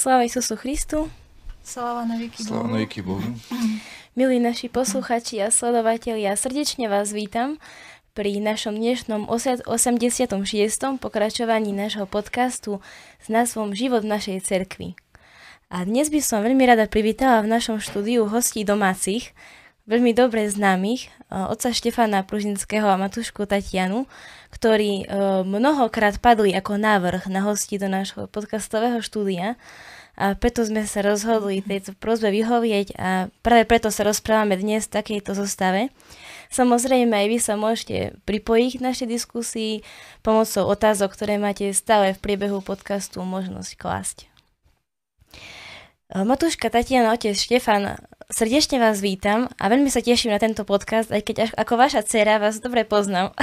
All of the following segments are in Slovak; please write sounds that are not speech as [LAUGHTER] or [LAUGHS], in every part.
Sláva Isusu Christu. Sláva na veky Sláva na veky Bohu. [CLEARS THROAT] Milí naši posluchači a sledovatelia, srdečne vás vítam pri našom dnešnom 86. pokračovaní nášho podcastu s názvom Život v našej cerkvi. A dnes by som veľmi rada privítala v našom štúdiu hostí domácich, veľmi dobre známych, otca Štefana Pružinského a Matušku Tatianu, ktorí mnohokrát padli ako návrh na hosti do nášho podcastového štúdia a preto sme sa rozhodli tejto prozbe vyhovieť a práve preto sa rozprávame dnes v takejto zostave. Samozrejme aj vy sa môžete pripojiť k našej diskusii pomocou otázok, ktoré máte stále v priebehu podcastu možnosť klásť. Matuška Tatiana, otec Štefan, srdečne vás vítam a veľmi sa teším na tento podcast, aj keď až, ako vaša dcera vás dobre poznám.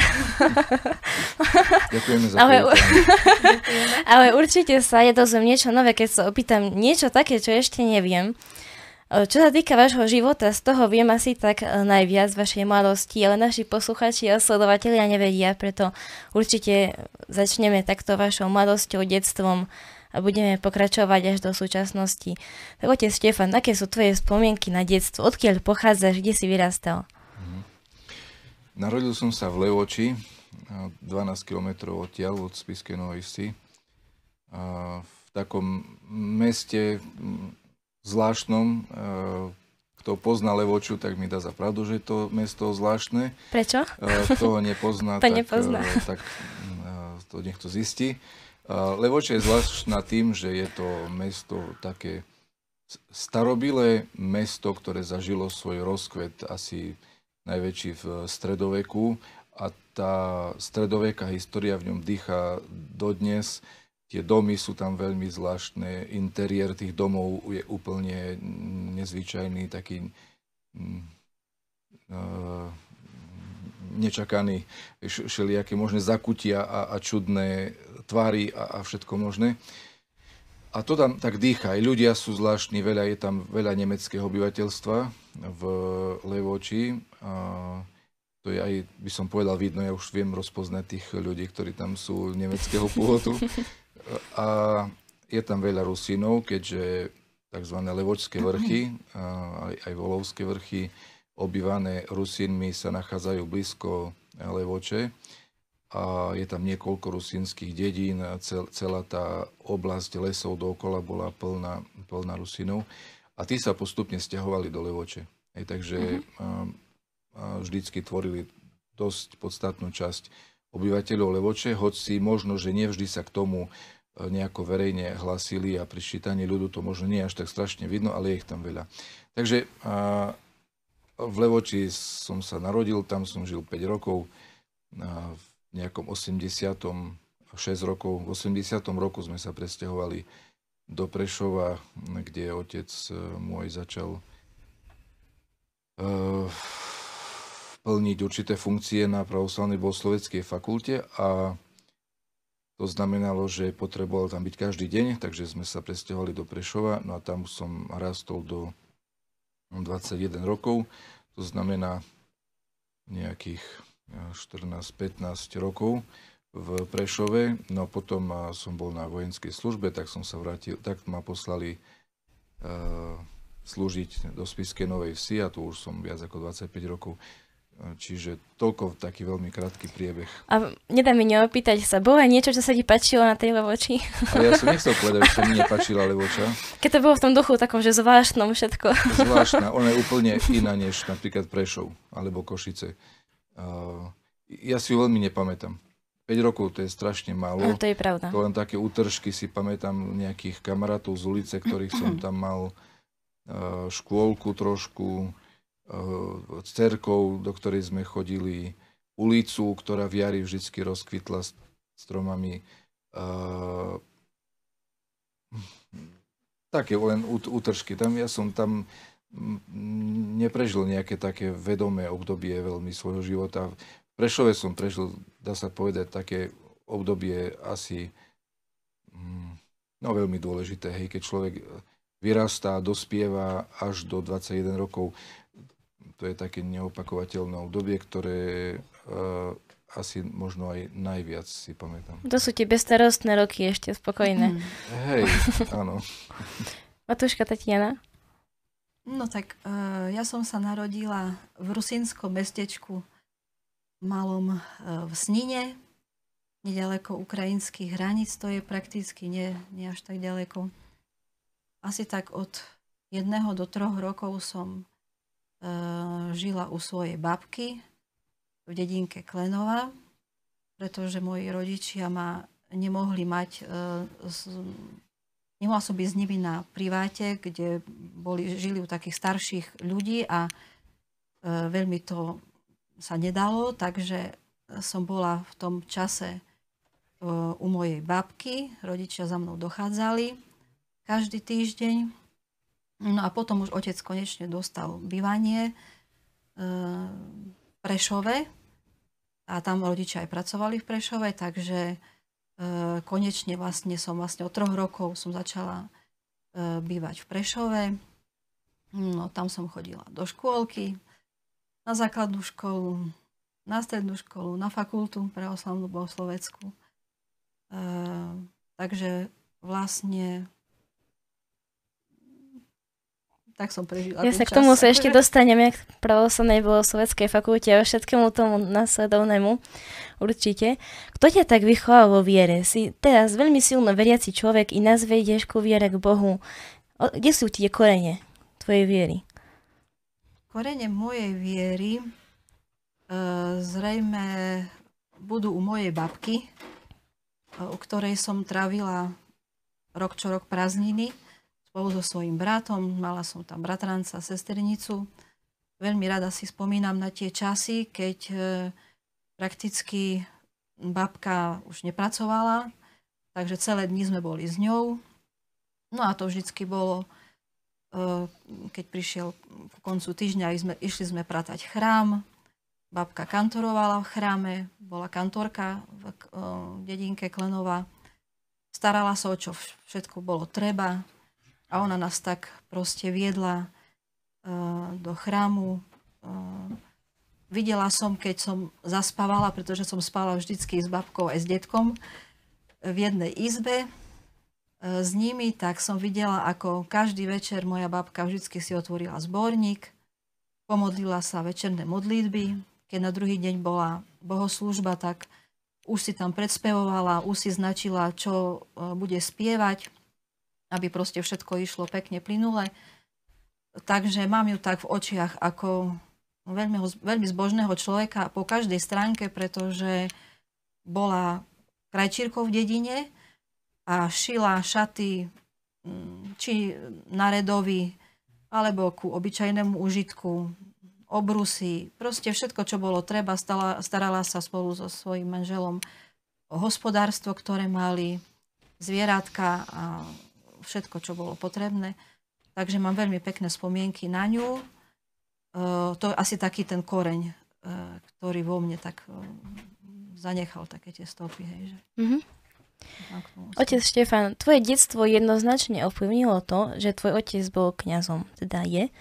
[LAUGHS] Ďakujeme za ale, [LAUGHS] ale určite sa je dozviem niečo nové, keď sa opýtam niečo také, čo ešte neviem. Čo sa týka vášho života, z toho viem asi tak e, najviac vašej mladosti, ale naši posluchači a sledovatelia nevedia, preto určite začneme takto vašou mladosťou, detstvom, a budeme pokračovať až do súčasnosti. Tak otec Štefan, aké sú tvoje spomienky na detstvo? Odkiaľ pochádzaš? Kde si vyrastal? Mhm. Narodil som sa v Levoči, 12 km odtiaľ od Spiskej Novej Vsi. V takom meste zvláštnom, kto pozná Levoču, tak mi dá za pravdu, že je to mesto zvláštne. Prečo? Kto ho nepozná, [LAUGHS] to tak, nepozná. tak to nech to zistí. Levoče je zvláštna tým, že je to mesto také starobilé mesto, ktoré zažilo svoj rozkvet asi najväčší v stredoveku. A tá stredoveká história v ňom dýcha dodnes. Tie domy sú tam veľmi zvláštne, interiér tých domov je úplne nezvyčajný, taký uh, nečakaný, všelijaké možné zakutia a, a čudné tvary a, a všetko možné. A to tam tak dýcha. Aj ľudia sú zvláštni, veľa je tam veľa nemeckého obyvateľstva v Levoči. A to je aj, by som povedal, vidno, ja už viem rozpoznať tých ľudí, ktorí tam sú nemeckého pôvodu. A je tam veľa Rusínov, keďže tzv. Levočské vrchy, aj, aj Volovské vrchy, obývané Rusínmi sa nachádzajú blízko Levoče a je tam niekoľko rusínskych dedín, cel, celá tá oblasť lesov dookola bola plná, plná Rusínov a tí sa postupne stiahovali do Levoče. Hej, takže uh-huh. a, a vždycky tvorili dosť podstatnú časť obyvateľov Levoče, hoci možno, že nevždy sa k tomu e, nejako verejne hlasili a pri ščítaní ľudu to možno nie je až tak strašne vidno, ale je ich tam veľa. Takže a, v Levoči som sa narodil, tam som žil 5 rokov. A v nejakom 86. 6 rokov. V 80. roku sme sa presťahovali do Prešova, kde otec môj začal plniť určité funkcie na pravoslavnej bohosloveckej fakulte a to znamenalo, že potreboval tam byť každý deň, takže sme sa presťahovali do Prešova, no a tam som rastol do 21 rokov, to znamená nejakých 14-15 rokov v Prešove, no potom som bol na vojenskej službe, tak som sa vrátil, tak ma poslali uh, slúžiť do Spiskej Novej Vsi a tu už som viac ako 25 rokov. Čiže toľko taký veľmi krátky priebeh. A nedá mi neopýtať sa, bolo niečo, čo sa ti páčilo na tej levoči? A ja som nechcel povedať, že sa mi nepáčila levoča. Keď to bolo v tom duchu takom, že zvláštnom všetko. Zvláštna, ona je úplne iná než napríklad Prešov alebo Košice. Ja si ju veľmi nepamätám. 5 rokov to je strašne málo. No, to je pravda. To len také útržky si pamätám nejakých kamarátov z ulice, ktorých som tam mal škôlku trošku, s cerkou, do ktorej sme chodili, ulicu, ktorá v jari vždy rozkvitla stromami. Také len útržky. Tam ja som tam neprežil nejaké také vedomé obdobie veľmi svojho života. V Prešove som prežil, dá sa povedať, také obdobie asi mm, no, veľmi dôležité, hej, keď človek vyrastá, dospieva až do 21 rokov to je také neopakovateľné obdobie, ktoré uh, asi možno aj najviac si pamätám. To sú tie bestarostné roky ešte spokojné. Mm. Hej, áno. [LAUGHS] Matúška Tatiana? No tak uh, ja som sa narodila v rusínskom mestečku malom uh, v Snine, nedaleko ukrajinských hraníc, to je prakticky nie, nie až tak ďaleko. Asi tak od jedného do troch rokov som Eh, žila u svojej babky v dedinke Klenova, pretože moji rodičia ma nemohli mať, nemohla som byť s nimi na priváte, kde boli, žili u takých starších ľudí a eh, veľmi to sa nedalo, takže som bola v tom čase u mojej babky, rodičia za mnou dochádzali každý týždeň. No a potom už otec konečne dostal bývanie e, v Prešove. A tam rodičia aj pracovali v Prešove, takže e, konečne vlastne som vlastne od troch rokov som začala e, bývať v Prešove. No tam som chodila do škôlky, na základnú školu, na strednú školu, na fakultu pravoslavnú bohosloveckú. Takže vlastne tak som prežila Ja sa k tomu sa ešte dostaneme, k pravoslavnej sovietskej fakulte a všetkému tomu následovnému. Určite. Kto ťa tak vychoval vo viere? Si teraz veľmi silno veriaci človek i nazvedieš ku viere k Bohu. O, kde sú tie korene tvojej viery? Korene mojej viery uh, zrejme budú u mojej babky, uh, u ktorej som trávila rok čo rok prázdniny spolu so svojím bratom, mala som tam bratranca, sesternicu. Veľmi rada si spomínam na tie časy, keď e, prakticky babka už nepracovala, takže celé dni sme boli s ňou. No a to vždycky bolo, e, keď prišiel v koncu týždňa, išli sme pratať chrám, babka kantorovala v chráme, bola kantorka v, e, dedinke Klenova, starala sa o čo všetko bolo treba, a ona nás tak proste viedla uh, do chrámu. Uh, videla som, keď som zaspávala, pretože som spala vždycky s babkou aj s detkom v jednej izbe s nimi, tak som videla, ako každý večer moja babka vždycky si otvorila zborník, pomodlila sa večerné modlitby. Keď na druhý deň bola bohoslúžba, tak už si tam predspevovala, už si značila, čo bude spievať aby proste všetko išlo pekne plynule. Takže mám ju tak v očiach ako veľmi, veľmi zbožného človeka po každej stránke, pretože bola krajčírkou v dedine a šila šaty mm, či na redovi, alebo ku obyčajnému užitku, obrusy, proste všetko, čo bolo treba, stala, starala sa spolu so svojím manželom hospodárstvo, ktoré mali, zvieratka a všetko, čo bolo potrebné. Takže mám veľmi pekné spomienky na ňu. To je asi taký ten koreň, ktorý vo mne tak zanechal také tie stopy. Hej, že... Mm-hmm. Otec Štefan, tvoje detstvo jednoznačne ovplyvnilo to, že tvoj otec bol kňazom, teda je.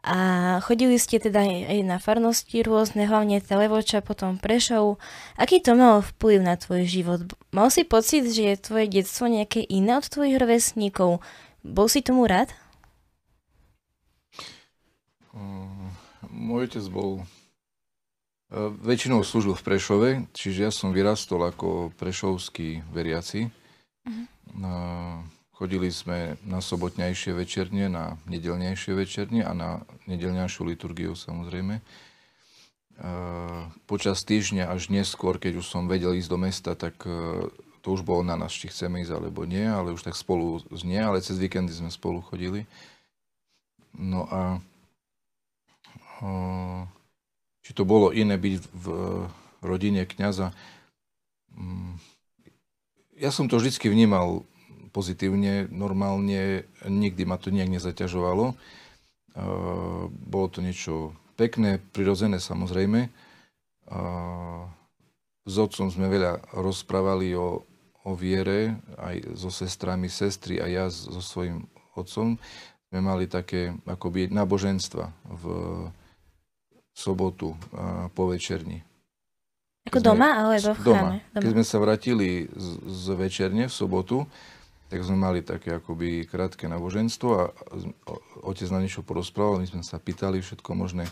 A chodili ste teda aj na farnosti rôzne, hlavne Televoča, potom Prešov. Aký to malo vplyv na tvoj život? Mal si pocit, že je tvoje detstvo nejaké iné od tvojich rovesníkov? Bol si tomu rád? Uh, môj otec bol uh, väčšinou slúžil v Prešove, čiže ja som vyrastol ako prešovský veriaci. Uh-huh. Uh, Chodili sme na sobotnejšie večerne, na nedelnejšie večerne a na nedelňajšiu liturgiu samozrejme. Počas týždňa až neskôr, keď už som vedel ísť do mesta, tak e, to už bolo na nás, či chceme ísť alebo nie, ale už tak spolu znie, ale cez víkendy sme spolu chodili. No a či to bolo iné byť v rodine kniaza, mm, ja som to vždy vnímal pozitívne, normálne, nikdy ma to nejak nezaťažovalo. Bolo to niečo pekné, prirodzené samozrejme. S otcom sme veľa rozprávali o, o viere, aj so sestrami, sestry a ja so svojím otcom. Sme mali také akoby náboženstva v sobotu po večerni. Ako doma alebo v chráme? Doma. Keď sme sa vrátili z, z večerne v sobotu, tak sme mali také akoby krátke náboženstvo a otec na niečo porozprával, my sme sa pýtali všetko možné.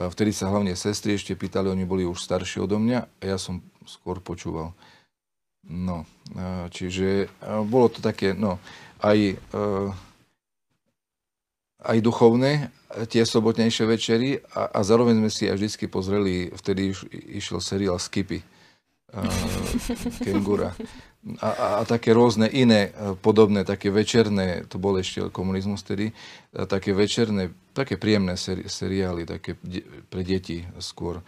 A vtedy sa hlavne sestry ešte pýtali, oni boli už starší odo mňa a ja som skôr počúval. No, čiže bolo to také, no, aj, aj duchovné, tie sobotnejšie večery a, a zároveň sme si aj vždy pozreli, vtedy išiel seriál Skipy. [LAUGHS] Kengura a, a, také rôzne iné e, podobné, také večerné, to bol ešte komunizmus tedy, také večerné, také príjemné seri, seriály, také de, pre deti skôr.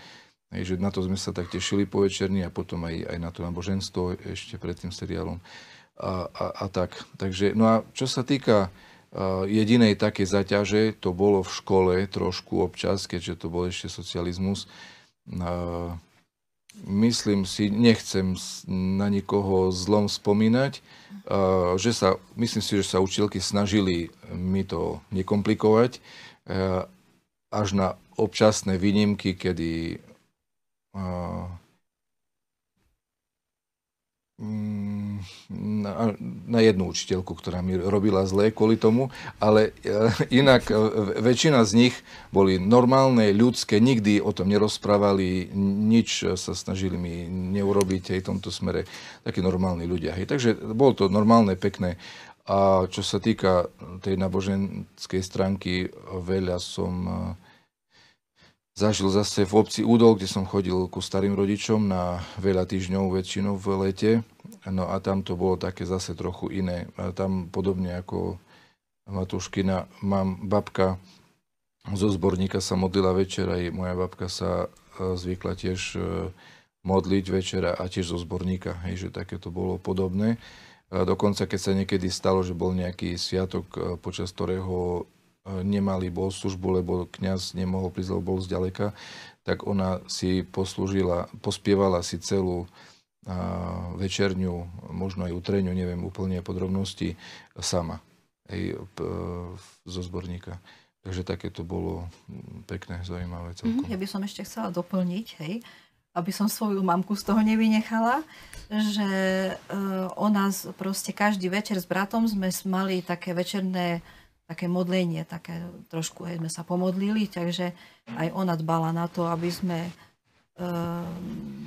Hej, že na to sme sa tak tešili po večerni a potom aj, aj na to náboženstvo ešte pred tým seriálom. A, a, a tak. Takže, no a čo sa týka uh, jedinej takej zaťaže, to bolo v škole trošku občas, keďže to bol ešte socializmus. Uh, myslím si, nechcem na nikoho zlom spomínať, že sa, myslím si, že sa učiteľky snažili mi to nekomplikovať, až na občasné výnimky, kedy Mm, na, na jednu učiteľku, ktorá mi robila zlé kvôli tomu, ale e, inak e, väčšina z nich boli normálne, ľudské, nikdy o tom nerozprávali, nič sa snažili mi neurobiť aj v tomto smere, takí normálni ľudia. Hej. Takže bolo to normálne, pekné. A čo sa týka tej náboženskej stránky, veľa som e, zažil zase v obci Údol, kde som chodil ku starým rodičom na veľa týždňov, väčšinou v lete. No a tam to bolo také zase trochu iné. A tam podobne ako Matúškina, mám babka zo zborníka sa modlila večer, aj moja babka sa e, zvykla tiež e, modliť večera a tiež zo zborníka, hej, že také to bolo podobné. Dokonca, keď sa niekedy stalo, že bol nejaký sviatok, e, počas ktorého nemali bohoslužbu, lebo kňaz nemohol prísť, lebo bol zďaleka, tak ona si poslúžila, pospievala si celú a, večerňu, možno aj utreniu, neviem úplne podrobnosti, sama aj p, zo zborníka. Takže také to bolo pekné, zaujímavé celkom. Ja by som ešte chcela doplniť, hej, aby som svoju mamku z toho nevynechala, že uh, ona proste každý večer s bratom sme mali také večerné také modlenie, také trošku hej, sme sa pomodlili, takže aj ona dbala na to, aby sme e,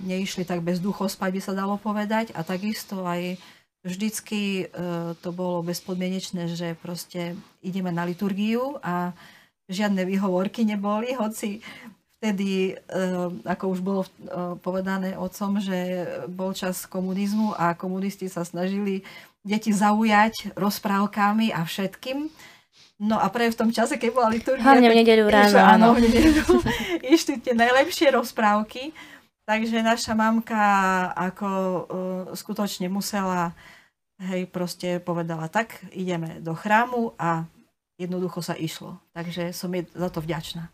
neišli tak bez duchospať, by sa dalo povedať. A takisto aj vždycky e, to bolo bezpodmienečné, že proste ideme na liturgiu a žiadne výhovorky neboli, hoci vtedy, e, ako už bolo e, povedané otcom, že bol čas komunizmu a komunisti sa snažili deti zaujať rozprávkami a všetkým. No a pre v tom čase, keď bola liturgia... Hlavne v nedeľu ráno, áno. v nedeľu, [LAUGHS] išli tie najlepšie rozprávky. Takže naša mamka ako uh, skutočne musela, hej, proste povedala, tak ideme do chrámu a jednoducho sa išlo. Takže som jej za to vďačná.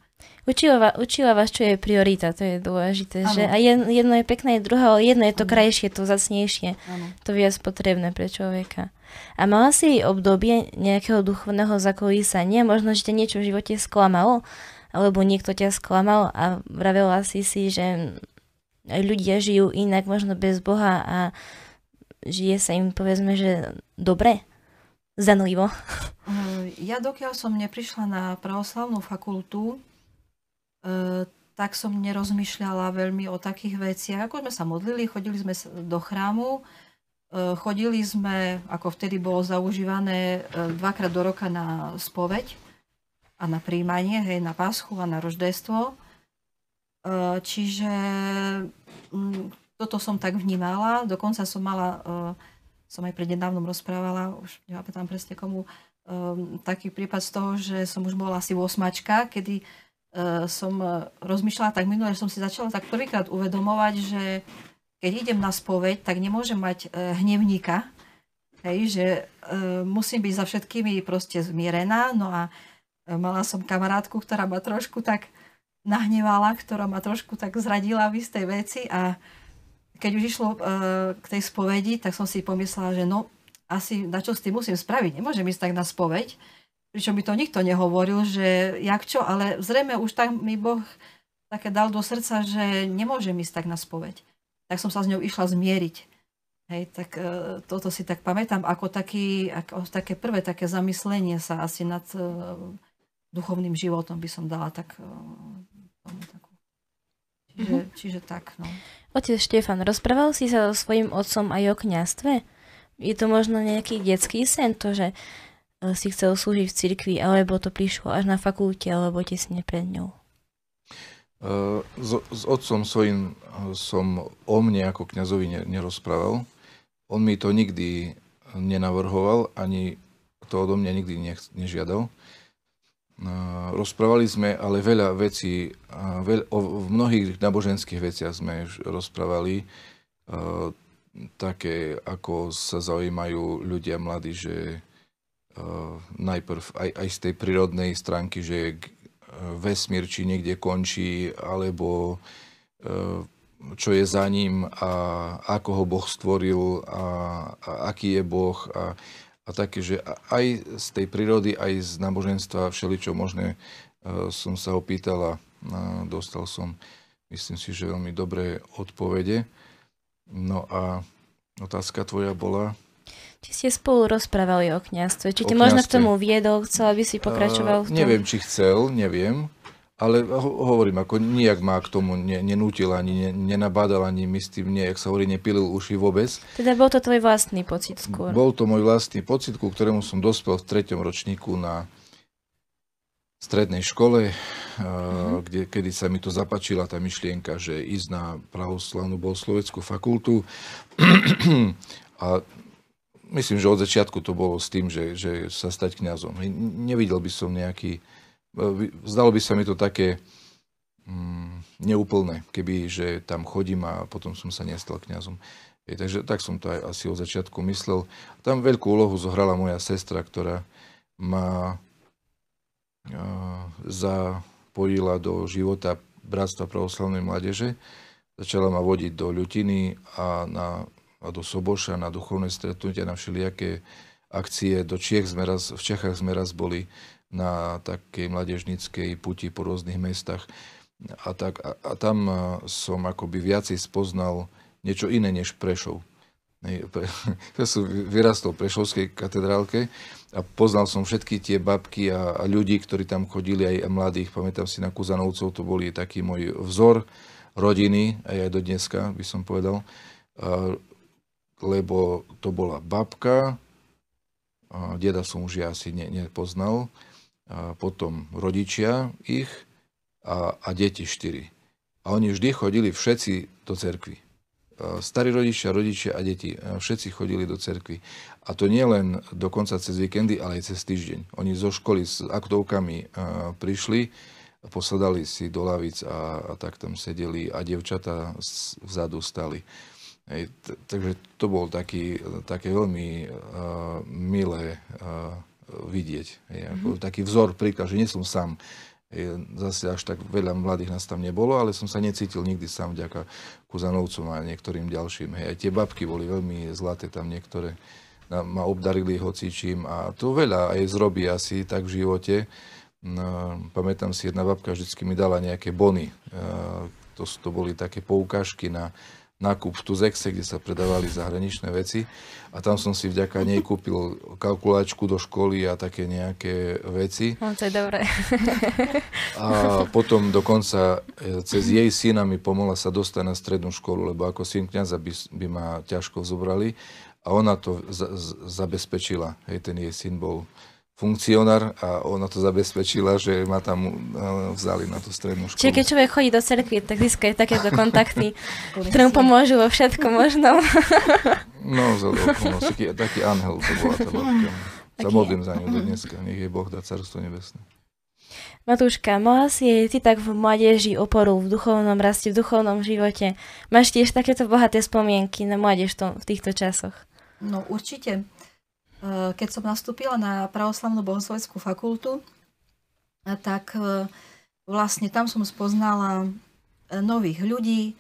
Učila, učila vás, čo je priorita, to je dôležité. Že a jedno je pekné, druhé, ale jedno je to ano. krajšie, to zacnejšie. Ano. To viac potrebné pre človeka. A mala si obdobie nejakého duchovného zakolísania? Možno, že ťa niečo v živote sklamalo? Alebo niekto ťa sklamal a vravela si si, že ľudia žijú inak, možno bez Boha a žije sa im, povedzme, že dobre? Zanlivo? Ja dokiaľ som neprišla na pravoslavnú fakultu, tak som nerozmýšľala veľmi o takých veciach. Ako sme sa modlili, chodili sme do chrámu, e, chodili sme, ako vtedy bolo zaužívané, e, dvakrát do roka na spoveď a na príjmanie, hej, na Paschu a na roždestvo. Čiže mm, toto som tak vnímala. Dokonca som mala, som aj prednedávnom rozprávala, už nepamätám presne komu, taký prípad z toho, že som už bola asi 8, kedy Eh, som eh, rozmýšľala tak minule, že som si začala tak prvýkrát uvedomovať, že keď idem na spoveď, tak nemôžem mať eh, hnevníka, hej, že musím byť za všetkými proste zmierená, no a mala som kamarátku, ktorá ma trošku tak nahnevala, ktorá ma trošku tak zradila v istej veci. A keď už išlo k tej spovedi, tak som si pomyslela, že no, asi na čo s tým musím spraviť, nemôžem ísť tak na spoveď, pričom by to nikto nehovoril, že jak čo, ale zrejme už tak mi Boh také dal do srdca, že nemôžem ísť tak na spoveď. Tak som sa s ňou išla zmieriť. Hej, tak e, toto si tak pamätám ako, taký, ako také prvé také zamyslenie sa asi nad e, duchovným životom by som dala tak e, tomu takú. Čiže, mm-hmm. čiže tak, no. Otec Štefan, rozprával si sa so svojím otcom aj o kňastve? Je to možno nejaký detský sen, to, že si chcel slúžiť v cirkvi, alebo to prišlo až na fakulte, alebo tesne pred ňou? E, s, s otcom svojím e, som o mne ako kňazovi nerozprával. On mi to nikdy nenavrhoval, ani to odo mňa nikdy nežiadal. Rozprávali sme ale veľa vecí, veľ, o, v mnohých náboženských veciach sme rozprávali, také ako sa zaujímajú ľudia mladí, že najprv aj, aj z tej prírodnej stránky, že eh, vesmír či niekde končí, alebo eh, čo je za ním a ako ho Boh stvoril a, a aký je Boh a, a také, že aj z tej prírody, aj z náboženstva všeličo možné som sa opýtal a dostal som, myslím si, že veľmi dobré odpovede. No a otázka tvoja bola? Či ste spolu rozprávali o kniazstve? Či ti možno k tomu viedol, chcel, aby si pokračoval v tom? Neviem, či chcel, neviem. Ale ho- hovorím, ako nijak ma k tomu ne- nenútil, ani ne- nenabádal, ani mi s tým nejak sa hovorí, nepilil uši vôbec. Teda bol to tvoj vlastný pocit skôr? Bol to môj vlastný pocit, ku ktorému som dospel v treťom ročníku na strednej škole, uh-huh. kde, kedy sa mi to zapačila tá myšlienka, že ísť na pravoslavnú bohosloveckú fakultu. [CLEARS THROAT] a myslím, že od začiatku to bolo s tým, že, že sa stať kňazom. Nevidel by som nejaký... E, zdalo by sa mi to také mm, neúplné, keby, že tam chodím a potom som sa nestal kňazom. Je, takže tak som to aj asi od začiatku myslel. Tam veľkú úlohu zohrala moja sestra, ktorá ma uh, zapojila do života Bratstva pravoslavnej mládeže. Začala ma vodiť do ľutiny a na a do Soboša na duchovné stretnutia, na všelijaké akcie. Do Čiech sme raz, v Čechách sme raz boli na takej mladežnickej puti po rôznych mestách. A, tak, a, a tam som akoby viacej spoznal niečo iné než Prešov. Ja [LAUGHS] som vyrastol v Prešovskej katedrálke a poznal som všetky tie babky a, a ľudí, ktorí tam chodili, aj mladých. Pamätám si na Kuzanovcov, to boli taký môj vzor rodiny, aj aj do dneska by som povedal lebo to bola babka, a deda som už ja asi ne, nepoznal, a potom rodičia ich a, a deti štyri. A oni vždy chodili všetci do cerkvy. Starí rodičia, rodičia a deti, všetci chodili do cerkvy. A to nie len dokonca cez víkendy, ale aj cez týždeň. Oni zo školy s aktovkami prišli posadali si do lavic a, a tak tam sedeli a devčata vzadu stali. Hej, t- takže to bol taký, také veľmi uh, milé uh, vidieť. Hej, ako mm-hmm. taký vzor, príklad, že nie som sám. Hej, zase až tak veľa mladých nás tam nebolo, ale som sa necítil nikdy sám vďaka Kuzanovcom a niektorým ďalším. Hej, aj tie babky boli veľmi zlaté tam niektoré. Ma obdarili hocičím a to veľa aj zrobí asi tak v živote. No, pamätám si, jedna babka vždy mi dala nejaké bony. Uh, to, to boli také poukážky na nákup v Tuzexe, kde sa predávali zahraničné veci. A tam som si vďaka nej kúpil kalkulačku do školy a také nejaké veci. No, to je dobré. a potom dokonca e, cez jej syna mi pomohla sa dostať na strednú školu, lebo ako syn kniaza by, by ma ťažko zobrali. A ona to za, zabezpečila. Hej, ten jej syn bol funkcionár a ona to zabezpečila, že ma tam eh, vzali na tú strednú školu. Čiže keď človek chodí do cerkvy, tak získa takéto [LAUGHS] kontakty, ktoré mu pomôžu vo všetkom možnom. [LAUGHS] no, za taký, taký anhel to bola tá babka. Sa modlím za ňu do dneska. Nech jej Boh dá carstvo nebesné. Matúška, mohla si jej ty tak v mládeži oporu, v duchovnom raste, v duchovnom živote. Máš tiež takéto bohaté spomienky na mládež v týchto časoch? No určite. Eh, keď som nastúpila na pravoslavnú bohosloveckú fakultu, eh, tak eh, vlastne tam som spoznala nových ľudí,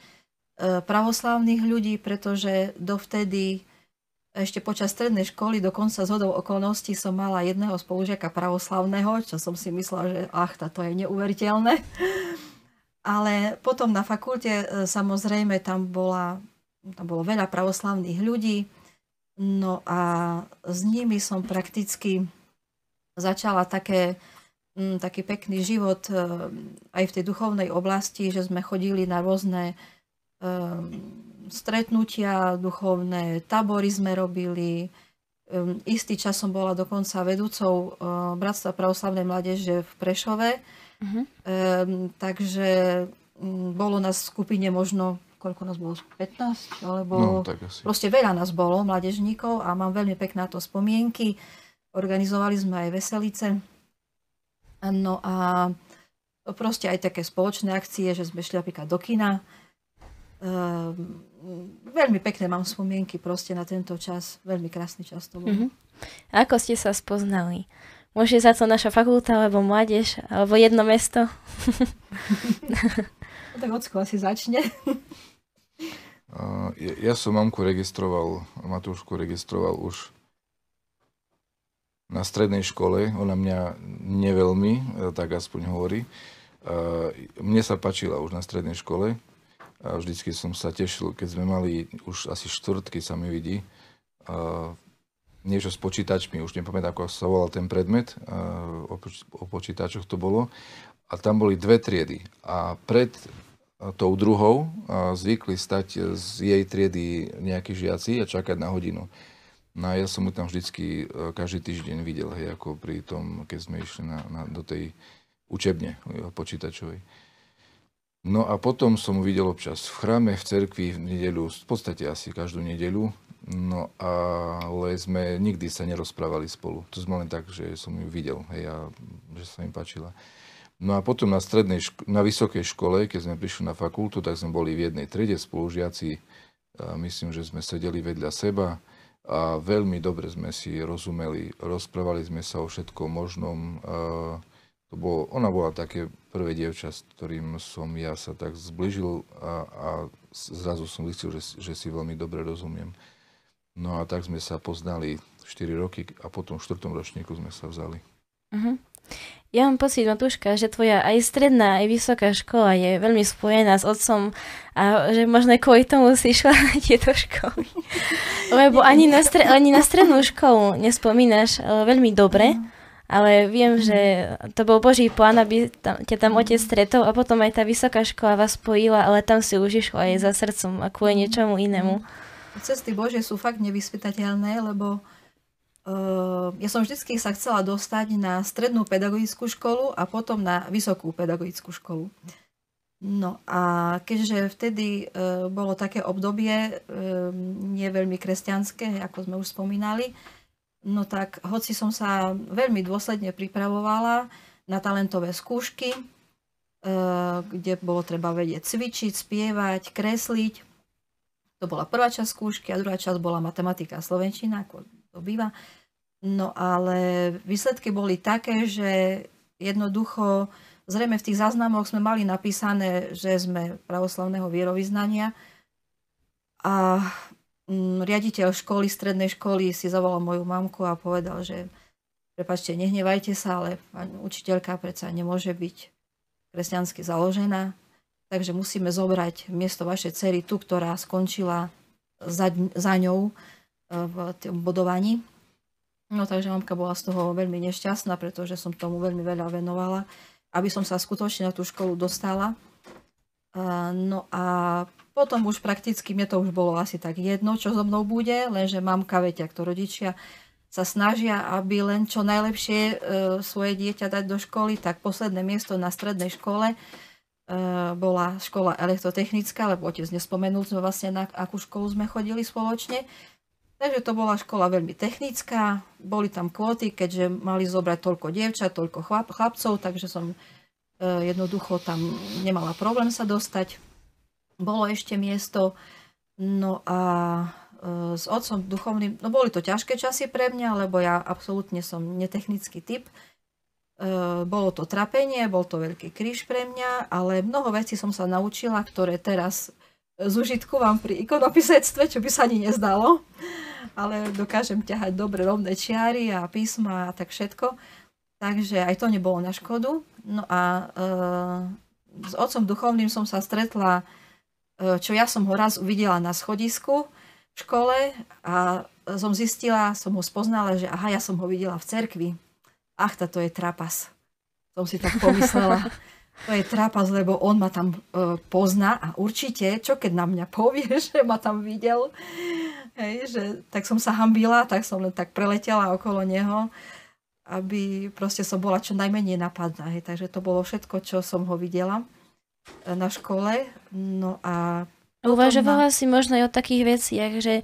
pravoslavných ľudí, pretože dovtedy ešte počas strednej školy, dokonca z okolností som mala jedného spolužiaka pravoslavného, čo som si myslela, že ach, to je neuveriteľné. Ale potom na fakulte samozrejme tam, bola, tam bolo veľa pravoslavných ľudí, No a s nimi som prakticky začala také, m, mm, taký pekný život e, aj v tej duchovnej oblasti, že sme chodili na rôzne e, stretnutia duchovné, tábory sme robili. E, istý čas som bola dokonca vedúcou Bratstva pravoslavnej mládeže v Prešove. Uh-huh. Takže m, bolo nás v skupine možno koľko nás bolo, 15? Alebo no, tak asi. proste veľa nás bolo, mladežníkov a mám veľmi pekné to spomienky. Organizovali sme aj veselice. No a proste aj také spoločné akcie, že sme šli napríklad do kina. Um, veľmi pekné mám spomienky proste na tento čas. Veľmi krásny čas to bol. Mm-hmm. A ako ste sa spoznali? Môže za to naša fakulta, alebo mládež, alebo jedno mesto? [LAUGHS] no, tak Ocko asi začne. [LAUGHS] Ja som mamku registroval, Matúšku registroval už na strednej škole. Ona mňa neveľmi, e, tak aspoň hovorí. Mne sa páčila už na strednej škole. A vždycky som sa tešil, keď sme mali už asi štvrtky sa mi vidí. Niečo s počítačmi, už nepamätám, ako sa volal ten predmet. O počítačoch to bolo. A tam boli dve triedy. A pred tou druhou zvykli stať z jej triedy nejakí žiaci a čakať na hodinu. No a ja som mu tam vždycky e, každý týždeň videl, hej, ako pri tom, keď sme išli na, na, do tej učebne počítačovej. No a potom som mu videl občas v chráme, v cerkvi, v nedeľu, v podstate asi každú nedeľu. No ale sme nikdy sa nerozprávali spolu. To sme len tak, že som ju videl, hej, a že sa mi páčila. No a potom na strednej, na vysokej škole, keď sme prišli na fakultu, tak sme boli v jednej triede spolužiaci. A myslím, že sme sedeli vedľa seba a veľmi dobre sme si rozumeli. Rozprávali sme sa o všetkom možnom. To bolo, ona bola také prvé dievča, s ktorým som ja sa tak zbližil a, a zrazu som zistil, že, že si veľmi dobre rozumiem. No a tak sme sa poznali 4 roky a potom v 4. ročníku sme sa vzali. Uh-huh. Ja mám pocit, Matúška, že tvoja aj stredná, aj vysoká škola je veľmi spojená s otcom a že možno kvôli tomu si išla na tieto školy. [LAUGHS] Lebo ani na, stre- ani na strednú školu nespomínaš uh, veľmi dobre, ale viem, že to bol Boží plán, aby tam, ťa tam otec stretol a potom aj tá vysoká škola vás spojila, ale tam si už išla aj za srdcom a kvôli niečomu inému. Cesty Bože sú fakt nevyspytateľné, lebo ja som vždy sa chcela dostať na strednú pedagogickú školu a potom na vysokú pedagogickú školu. No a keďže vtedy uh, bolo také obdobie uh, nie veľmi kresťanské, ako sme už spomínali, no tak hoci som sa veľmi dôsledne pripravovala na talentové skúšky, kde bolo treba vedieť cvičiť, spievať, kresliť. To bola prvá časť skúšky a druhá časť bola matematika a slovenčina, ako to býva. No ale výsledky boli také, že jednoducho, zrejme v tých záznamoch sme mali napísané, že sme pravoslavného vierovýznania a mm, riaditeľ školy, strednej školy si zavolal moju mamku a povedal, že prepačte, nehnevajte sa, ale učiteľka predsa nemôže byť kresťansky založená, takže musíme zobrať miesto vašej cery, tú, ktorá skončila za, za ňou v tom bodovaní. No takže mamka bola z toho veľmi nešťastná, pretože som tomu veľmi veľa venovala, aby som sa skutočne na tú školu dostala. No a potom už prakticky mne to už bolo asi tak jedno, čo so mnou bude, lenže mamka, viete, ak to rodičia sa snažia, aby len čo najlepšie e, svoje dieťa dať do školy, tak posledné miesto na strednej škole e, bola škola elektrotechnická, lebo otec nespomenul sme vlastne na akú školu sme chodili spoločne. Takže to bola škola veľmi technická, boli tam kvóty, keďže mali zobrať toľko dievčat, toľko chlap, chlapcov, takže som e, jednoducho tam nemala problém sa dostať. Bolo ešte miesto, no a E, s otcom duchovným, no boli to ťažké časy pre mňa, lebo ja absolútne som netechnický typ. E, bolo to trapenie, bol to veľký kríž pre mňa, ale mnoho vecí som sa naučila, ktoré teraz z vám pri ikonopisectve, čo by sa ani nezdalo, ale dokážem ťahať dobre rovné čiary a písma a tak všetko. Takže aj to nebolo na škodu. No a e, s otcom duchovným som sa stretla, e, čo ja som ho raz uvidela na schodisku, v škole a som zistila, som ho spoznala, že aha, ja som ho videla v cerkvi. Ach, to je trapas. Som si tak pomyslela. [LAUGHS] To je trapas, lebo on ma tam e, pozná a určite, čo keď na mňa povie, [LAUGHS] že ma tam videl, hej, že, tak som sa hambila, tak som len tak preletela okolo neho, aby proste som bola čo najmenej napadná. Hej. Takže to bolo všetko, čo som ho videla e, na škole. No a Uvažovala si možno aj o takých veciach, že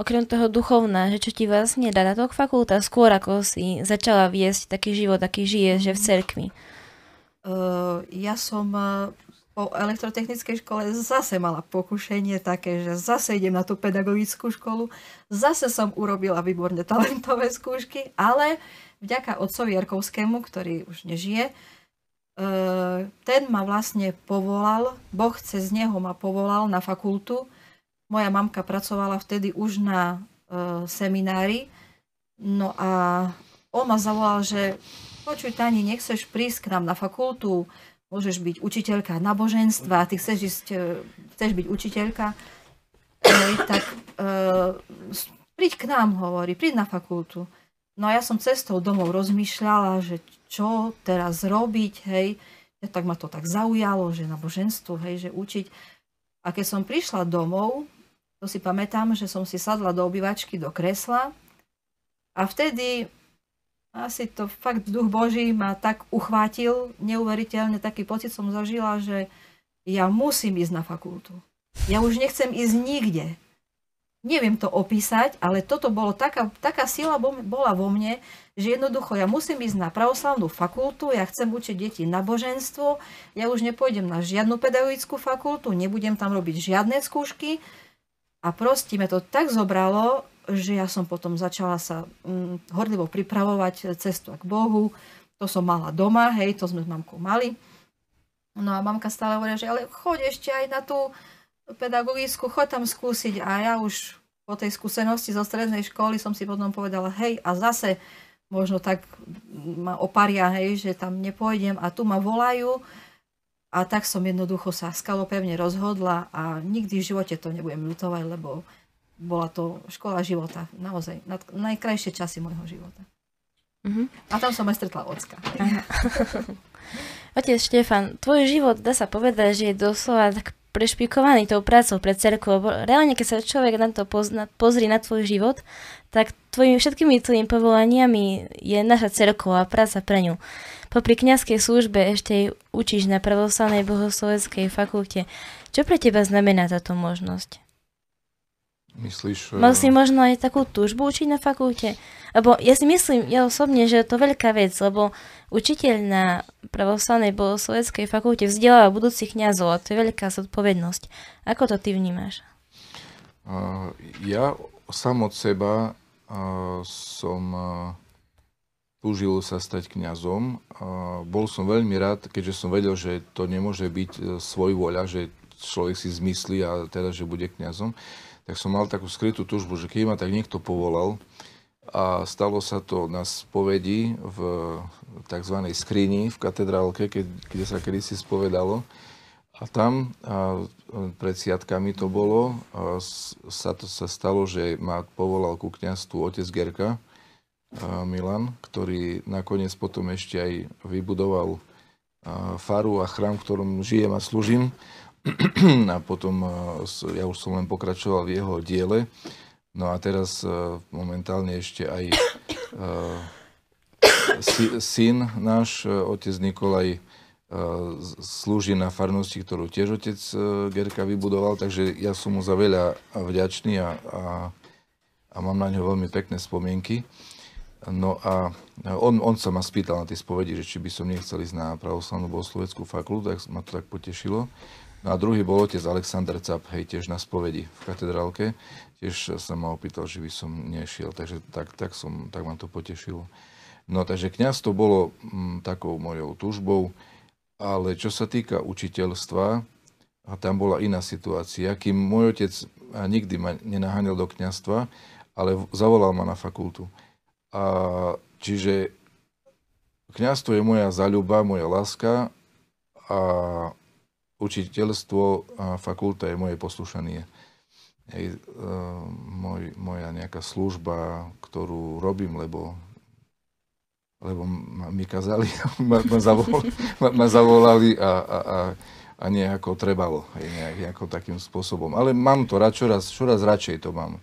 okrem toho duchovná, že čo ti vlastne dá táto fakulta skôr, ako si začala viesť taký život, aký žiješ, že v mhm. cerkvi? Uh, ja som uh, po elektrotechnickej škole zase mala pokušenie také, že zase idem na tú pedagogickú školu, zase som urobila výborne talentové skúšky, ale vďaka otcovi Jarkovskému, ktorý už nežije, ten ma vlastne povolal, Boh cez neho ma povolal na fakultu. Moja mamka pracovala vtedy už na seminári. No a on ma zavolal, že počuj Tani, nechceš prísť k nám na fakultu, môžeš byť učiteľka náboženstva, ty chceš, ísť, chceš byť učiteľka, tak uh, príď k nám, hovorí, príď na fakultu. No a ja som cestou domov rozmýšľala, že čo teraz robiť, hej. Ja, tak ma to tak zaujalo, že na boženstvo, hej, že učiť. A keď som prišla domov, to si pamätám, že som si sadla do obývačky, do kresla a vtedy asi to fakt duch Boží ma tak uchvátil, neuveriteľne taký pocit som zažila, že ja musím ísť na fakultu. Ja už nechcem ísť nikde neviem to opísať, ale toto bolo taká, taká sila bola vo mne, že jednoducho ja musím ísť na pravoslavnú fakultu, ja chcem učiť deti na boženstvo, ja už nepôjdem na žiadnu pedagogickú fakultu, nebudem tam robiť žiadne skúšky a proste me to tak zobralo, že ja som potom začala sa hm, horlivo pripravovať cestu k Bohu, to som mala doma, hej, to sme s mamkou mali. No a mamka stále hovorí, že ale choď ešte aj na tú pedagogickú, chod tam skúsiť. A ja už po tej skúsenosti zo strednej školy som si potom povedala, hej, a zase možno tak ma oparia, hej, že tam nepôjdem a tu ma volajú. A tak som jednoducho sa skalopevne rozhodla a nikdy v živote to nebudem ľutovať, lebo bola to škola života, naozaj, najkrajšie časy môjho života. Uh-huh. A tam som aj stretla ocka. Otec Štefan, tvoj život, dá sa povedať, že je doslova tak prešpikovaný tou prácou pre cerku, lebo reálne, keď sa človek na to pozna, pozrie na tvoj život, tak tvojimi, všetkými tvojimi povolaniami je naša cerkva a práca pre ňu. Popri kniazkej službe ešte učíš na pravoslavnej bohosloveckej fakulte. Čo pre teba znamená táto možnosť? Myslíš... Mal si možno aj takú túžbu učiť na fakulte? Lebo ja si myslím, ja osobne, že je to veľká vec, lebo učiteľ na pravoslavnej bohosloveckej fakulte vzdeláva budúcich kňazov a to je veľká zodpovednosť. Ako to ty vnímaš? Uh, ja sam od seba uh, som uh, túžil sa stať kňazom. Bol som veľmi rád, keďže som vedel, že to nemôže byť e, svoj voľa, že človek si zmyslí a teda, že bude kňazom, tak som mal takú skrytú túžbu, že keď ma tak niekto povolal, a stalo sa to na spovedi v tzv. skrini v katedrálke, keď, kde sa kedysi spovedalo. A tam a pred siatkami to bolo, a sa to sa stalo, že ma povolal ku kniazstvu otec Gerka, Milan, ktorý nakoniec potom ešte aj vybudoval faru a chrám, v ktorom žijem a slúžim. [CLEARS THROAT] A potom ja už som len pokračoval v jeho diele. No a teraz momentálne ešte aj syn náš, otec Nikolaj, slúži na farnosti, ktorú tiež otec Gerka vybudoval, takže ja som mu za veľa vďačný a, a, a mám na ňo veľmi pekné spomienky. No a on, on sa ma spýtal na tej spovedi, že či by som nechcel ísť na pravoslavnú bohosloveckú fakultu, tak ma to tak potešilo. No a druhý bol otec Aleksandr Cap, hej, tiež na spovedi v katedrálke. Tiež sa ma opýtal, že by som nešiel, takže tak, tak, som, tak ma to potešilo. No takže kniaz to bolo m, mm, takou mojou túžbou, ale čo sa týka učiteľstva, a tam bola iná situácia, kým môj otec nikdy ma nenaháňal do kniazstva, ale zavolal ma na fakultu. A, čiže kniazstvo je moja zaľuba, moja láska a učiteľstvo a fakulta je moje poslušanie. Hej, uh, môj, moja nejaká služba, ktorú robím, lebo lebo mi kazali, [LAUGHS] ma, ma, zavolali, ma, ma zavolali a, a, a, a nejako trebalo, hej, nejak, nejako takým spôsobom. Ale mám to čoraz, čoraz radšej to mám.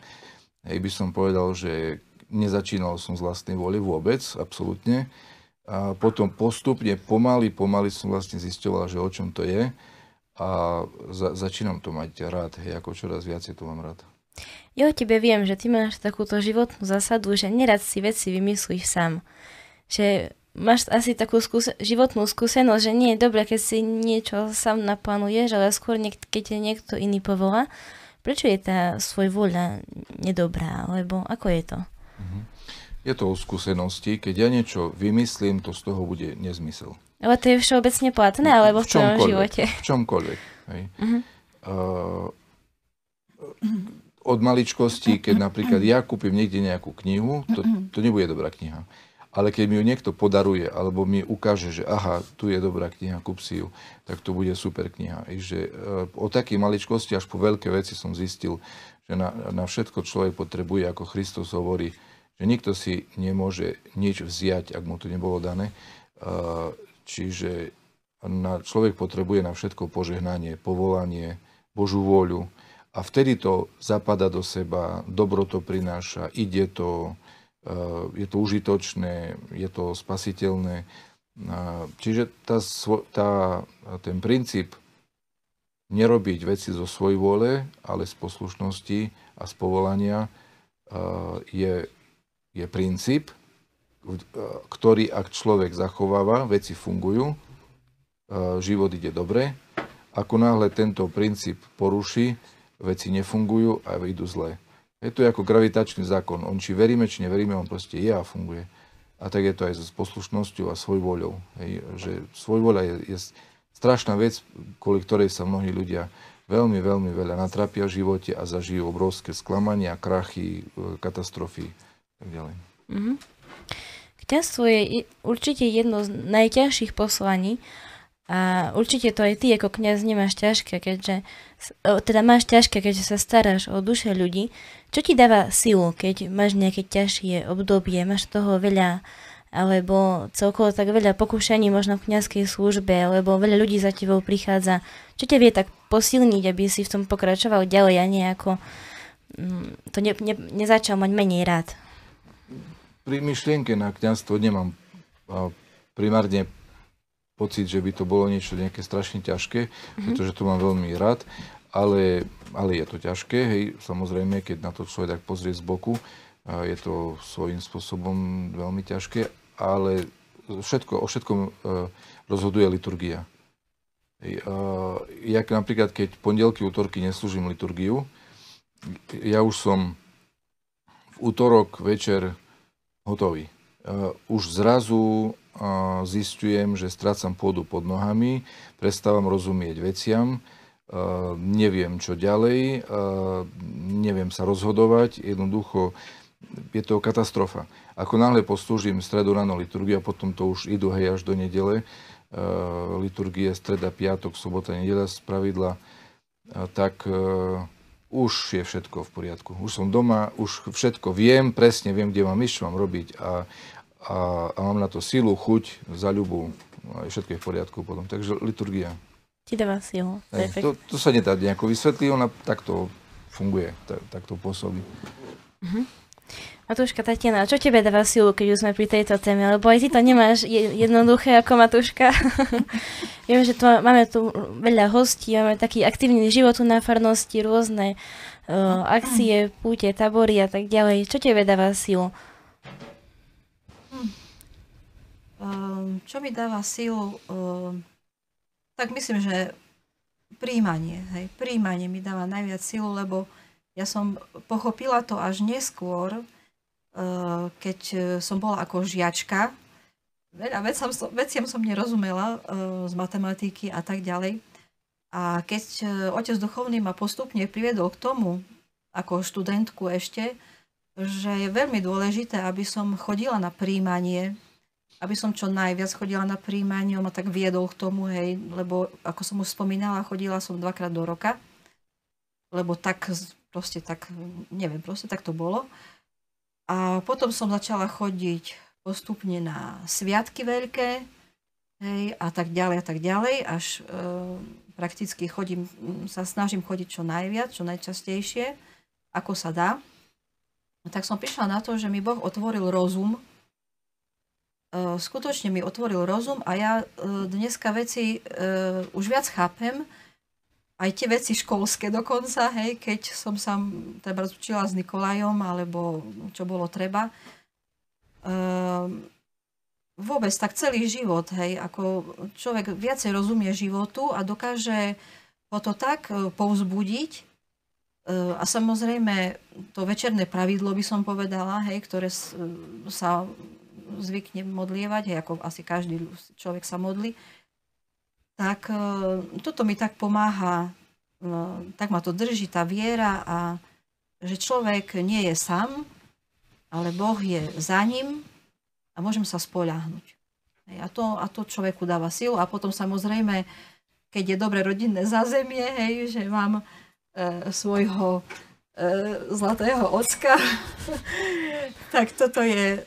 Hej, by som povedal, že nezačínal som z vlastnej vôle vôbec, absolútne. A potom postupne, pomaly, pomaly som vlastne zisťoval, že o čom to je. A za, začínam to mať rád, hej, ako čoraz viacej to mám rád. Ja o tebe viem, že ty máš takúto životnú zásadu, že nerad si veci vymyslíš sám. Že máš asi takú skúse- životnú skúsenosť, že nie je dobré, keď si niečo sám naplánuješ, ale skôr niek- keď je niekto iný povolá. Prečo je tá svoj voľa nedobrá? Lebo ako je to? Mhm. Je to o skúsenosti. Keď ja niečo vymyslím, to z toho bude nezmysel. Ale to je všeobecne platné, alebo v, v tvojom živote? V čomkoľvek. Hej. Uh-huh. Uh, od maličkosti, keď napríklad ja kúpim niekde nejakú knihu, to, to nebude dobrá kniha. Ale keď mi ju niekto podaruje, alebo mi ukáže, že aha, tu je dobrá kniha, kúp si ju, tak to bude super kniha. I že, uh, od takej maličkosti až po veľké veci som zistil, že na, na všetko človek potrebuje, ako Kristus hovorí, že nikto si nemôže nič vziať, ak mu to nebolo dané. Čiže na, človek potrebuje na všetko požehnanie, povolanie, Božú vôľu. A vtedy to zapada do seba, dobro to prináša, ide to, je to užitočné, je to spasiteľné. Čiže tá, tá, ten princíp nerobiť veci zo svojej vôle, ale z poslušnosti a z povolania je je princíp, ktorý ak človek zachováva, veci fungujú, život ide dobre. Ako náhle tento princíp poruší, veci nefungujú a idú zle. Je to ako gravitačný zákon. On či veríme, či neveríme, on proste je a funguje. A tak je to aj s poslušnosťou a svojvoľou. Hej, že svojvoľa je, je strašná vec, kvôli ktorej sa mnohí ľudia veľmi, veľmi veľa natrapia v živote a zažijú obrovské sklamania, krachy, katastrofy tak ďalej. Mm-hmm. Kňazstvo je určite jedno z najťažších poslaní a určite to aj ty ako kňaz nemáš ťažké, keďže teda máš ťažké, keďže sa staráš o duše ľudí. Čo ti dáva silu, keď máš nejaké ťažšie obdobie, máš toho veľa alebo celkovo tak veľa pokúšaní možno v kniazkej službe, alebo veľa ľudí za tebou prichádza. Čo ťa vie tak posilniť, aby si v tom pokračoval ďalej a nejako mm, to ne, ne, nezačal mať menej rád? Pri myšlienke na kňazstvo nemám primárne pocit, že by to bolo niečo nejaké strašne ťažké, mm-hmm. pretože to mám veľmi rád, ale, ale je to ťažké, hej, samozrejme, keď na to človek tak pozrie z boku, Je to svojím spôsobom veľmi ťažké, ale všetko, o všetkom e, rozhoduje liturgia. Ja napríklad, keď pondelky, útorky neslúžim liturgiu, ja už som v útorok večer hotový. Už zrazu zistujem, že strácam pôdu pod nohami, prestávam rozumieť veciam, neviem čo ďalej, neviem sa rozhodovať, jednoducho je to katastrofa. Ako náhle poslúžim stredu ráno liturgiu a potom to už idú hej až do nedele, liturgie streda, piatok, sobota, nedela z pravidla, tak už je všetko v poriadku. Už som doma, už všetko viem, presne viem, kde mám ísť, čo mám robiť a, a, a mám na to silu, chuť, zaľubu, a všetko je v poriadku potom. Takže liturgia. Ti dáva silu. To, to sa nedá nejako vysvetliť, ona takto funguje, tak, takto pôsobí. Uh-huh. Matúška Tatiana, čo tebe dáva silu, keď už sme pri tejto téme? Lebo aj ty to nemáš jednoduché ako Matúška. [LAUGHS] Viem, že tu máme tu veľa hostí, máme taký aktívny život na farnosti, rôzne uh, akcie, púte, tabory a tak ďalej. Čo tebe dáva silu? Um, čo mi dáva silu? Um, tak myslím, že príjmanie. Hej. Príjmanie mi dáva najviac silu, lebo ja som pochopila to až neskôr, keď eh, som bola ako žiačka, veľa veciam veciam som nerozumela eh, z matematiky a tak ďalej. A keď otec duchovný ma postupne priviedol k tomu, ako študentku ešte, že je veľmi dôležité, aby som chodila na príjmanie, aby som čo najviac chodila na príjmanie, on ma tak viedol k tomu, hej, lebo ako som už spomínala, chodila som dvakrát do roka, lebo tak proste tak, neviem, proste tak to bolo. A potom som začala chodiť postupne na sviatky veľké hej, a tak ďalej a tak ďalej, až e, prakticky chodím, sa snažím chodiť čo najviac, čo najčastejšie, ako sa dá. Tak som prišla na to, že mi Boh otvoril rozum. E, skutočne mi otvoril rozum a ja e, dneska veci e, už viac chápem, aj tie veci školské dokonca, hej, keď som sa treba učila s Nikolajom, alebo čo bolo treba. Ehm, vôbec tak celý život, hej, ako človek viacej rozumie životu a dokáže ho to tak e, povzbudiť. E, a samozrejme, to večerné pravidlo by som povedala, hej, ktoré sa zvykne modlievať, hej, ako asi každý človek sa modlí, tak e, toto mi tak pomáha, no, tak ma to drží tá viera a že človek nie je sám, ale Boh je za ním a môžem sa spoľahnúť. A to, a to človeku dáva silu a potom samozrejme, keď je dobre rodinné zázemie, hej, že mám e, svojho e, zlatého ocka, [LAUGHS] tak toto je e,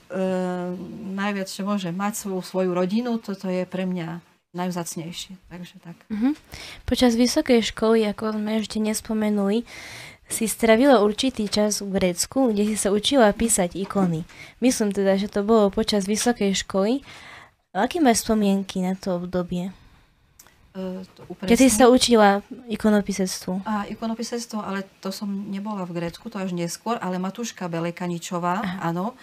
najviac, čo môže mať svoju, svoju rodinu, toto je pre mňa najvzácnejšie. Takže tak. Uh-huh. Počas vysokej školy, ako sme ešte nespomenuli, si stravila určitý čas v Grécku, kde si sa učila písať ikony. Myslím teda, že to bolo počas vysokej školy. Aké máš spomienky na to obdobie? Uh, to Keď si sa učila ikonopisectvu. A ikonopisectvo, ale to som nebola v Grécku, to až neskôr, ale Matuška Belekaničová, áno,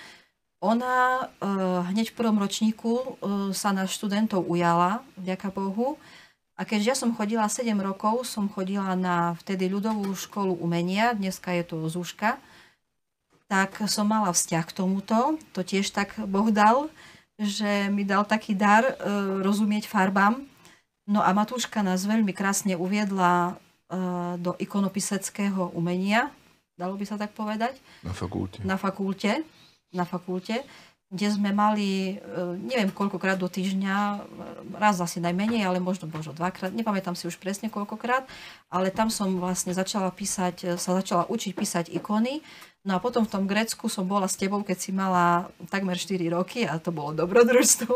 ona uh, hneď v prvom ročníku uh, sa na študentov ujala, vďaka Bohu. A keďže ja som chodila 7 rokov, som chodila na vtedy ľudovú školu umenia, dneska je to Zúška, tak som mala vzťah k tomuto. To tiež tak Boh dal, že mi dal taký dar uh, rozumieť farbám. No a Matúška nás veľmi krásne uviedla uh, do ikonopiseckého umenia, dalo by sa tak povedať. Na fakulte. Na fakulte na fakulte, kde sme mali, e, neviem koľkokrát do týždňa, raz asi najmenej, ale možno, možno dvakrát, nepamätám si už presne koľkokrát, ale tam som vlastne začala písať, e, sa začala učiť písať ikony. No a potom v tom Grécku som bola s tebou, keď si mala takmer 4 roky a to bolo dobrodružstvo.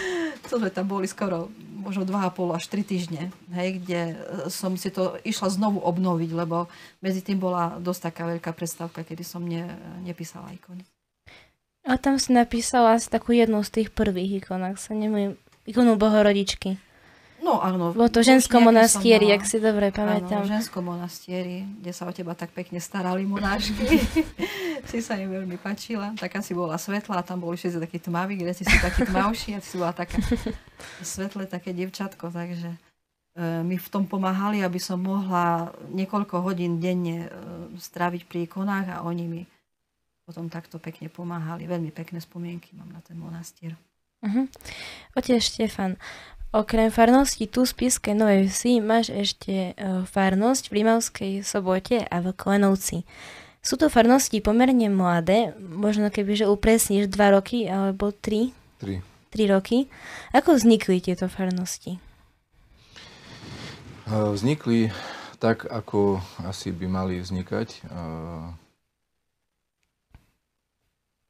[LAUGHS] to sme tam boli skoro možno 2,5 až 3 týždne, hej, kde e, som si to išla znovu obnoviť, lebo medzi tým bola dosť taká veľká predstavka, kedy som ne, nepísala ikony. A tam si napísala asi takú jednu z tých prvých ikon, ak sa nemýlim, ikonu Bohorodičky. No No áno. Bolo to ženskom monastieri, ak si dobre pamätám. Áno, ženskom monastieri, kde sa o teba tak pekne starali monášky. [LAUGHS] si sa im veľmi páčila. Taká si bola svetlá, tam boli všetci takí tmaví, kde si si taký tmavší a si bola taká svetlé také devčatko, takže e, mi v tom pomáhali, aby som mohla niekoľko hodín denne e, stráviť pri ikonách a oni mi potom takto pekne pomáhali. Veľmi pekné spomienky mám na ten monastier. Uh-huh. Otec Štefan, Okrem farnosti tu z Piskej Novej Vsi máš ešte uh, farnosť v Limavskej sobote a v Klenovci. Sú to farnosti pomerne mladé, možno keby, že upresníš 2 roky alebo 3? 3. 3 roky. Ako vznikli tieto farnosti? Vznikli tak, ako asi by mali vznikať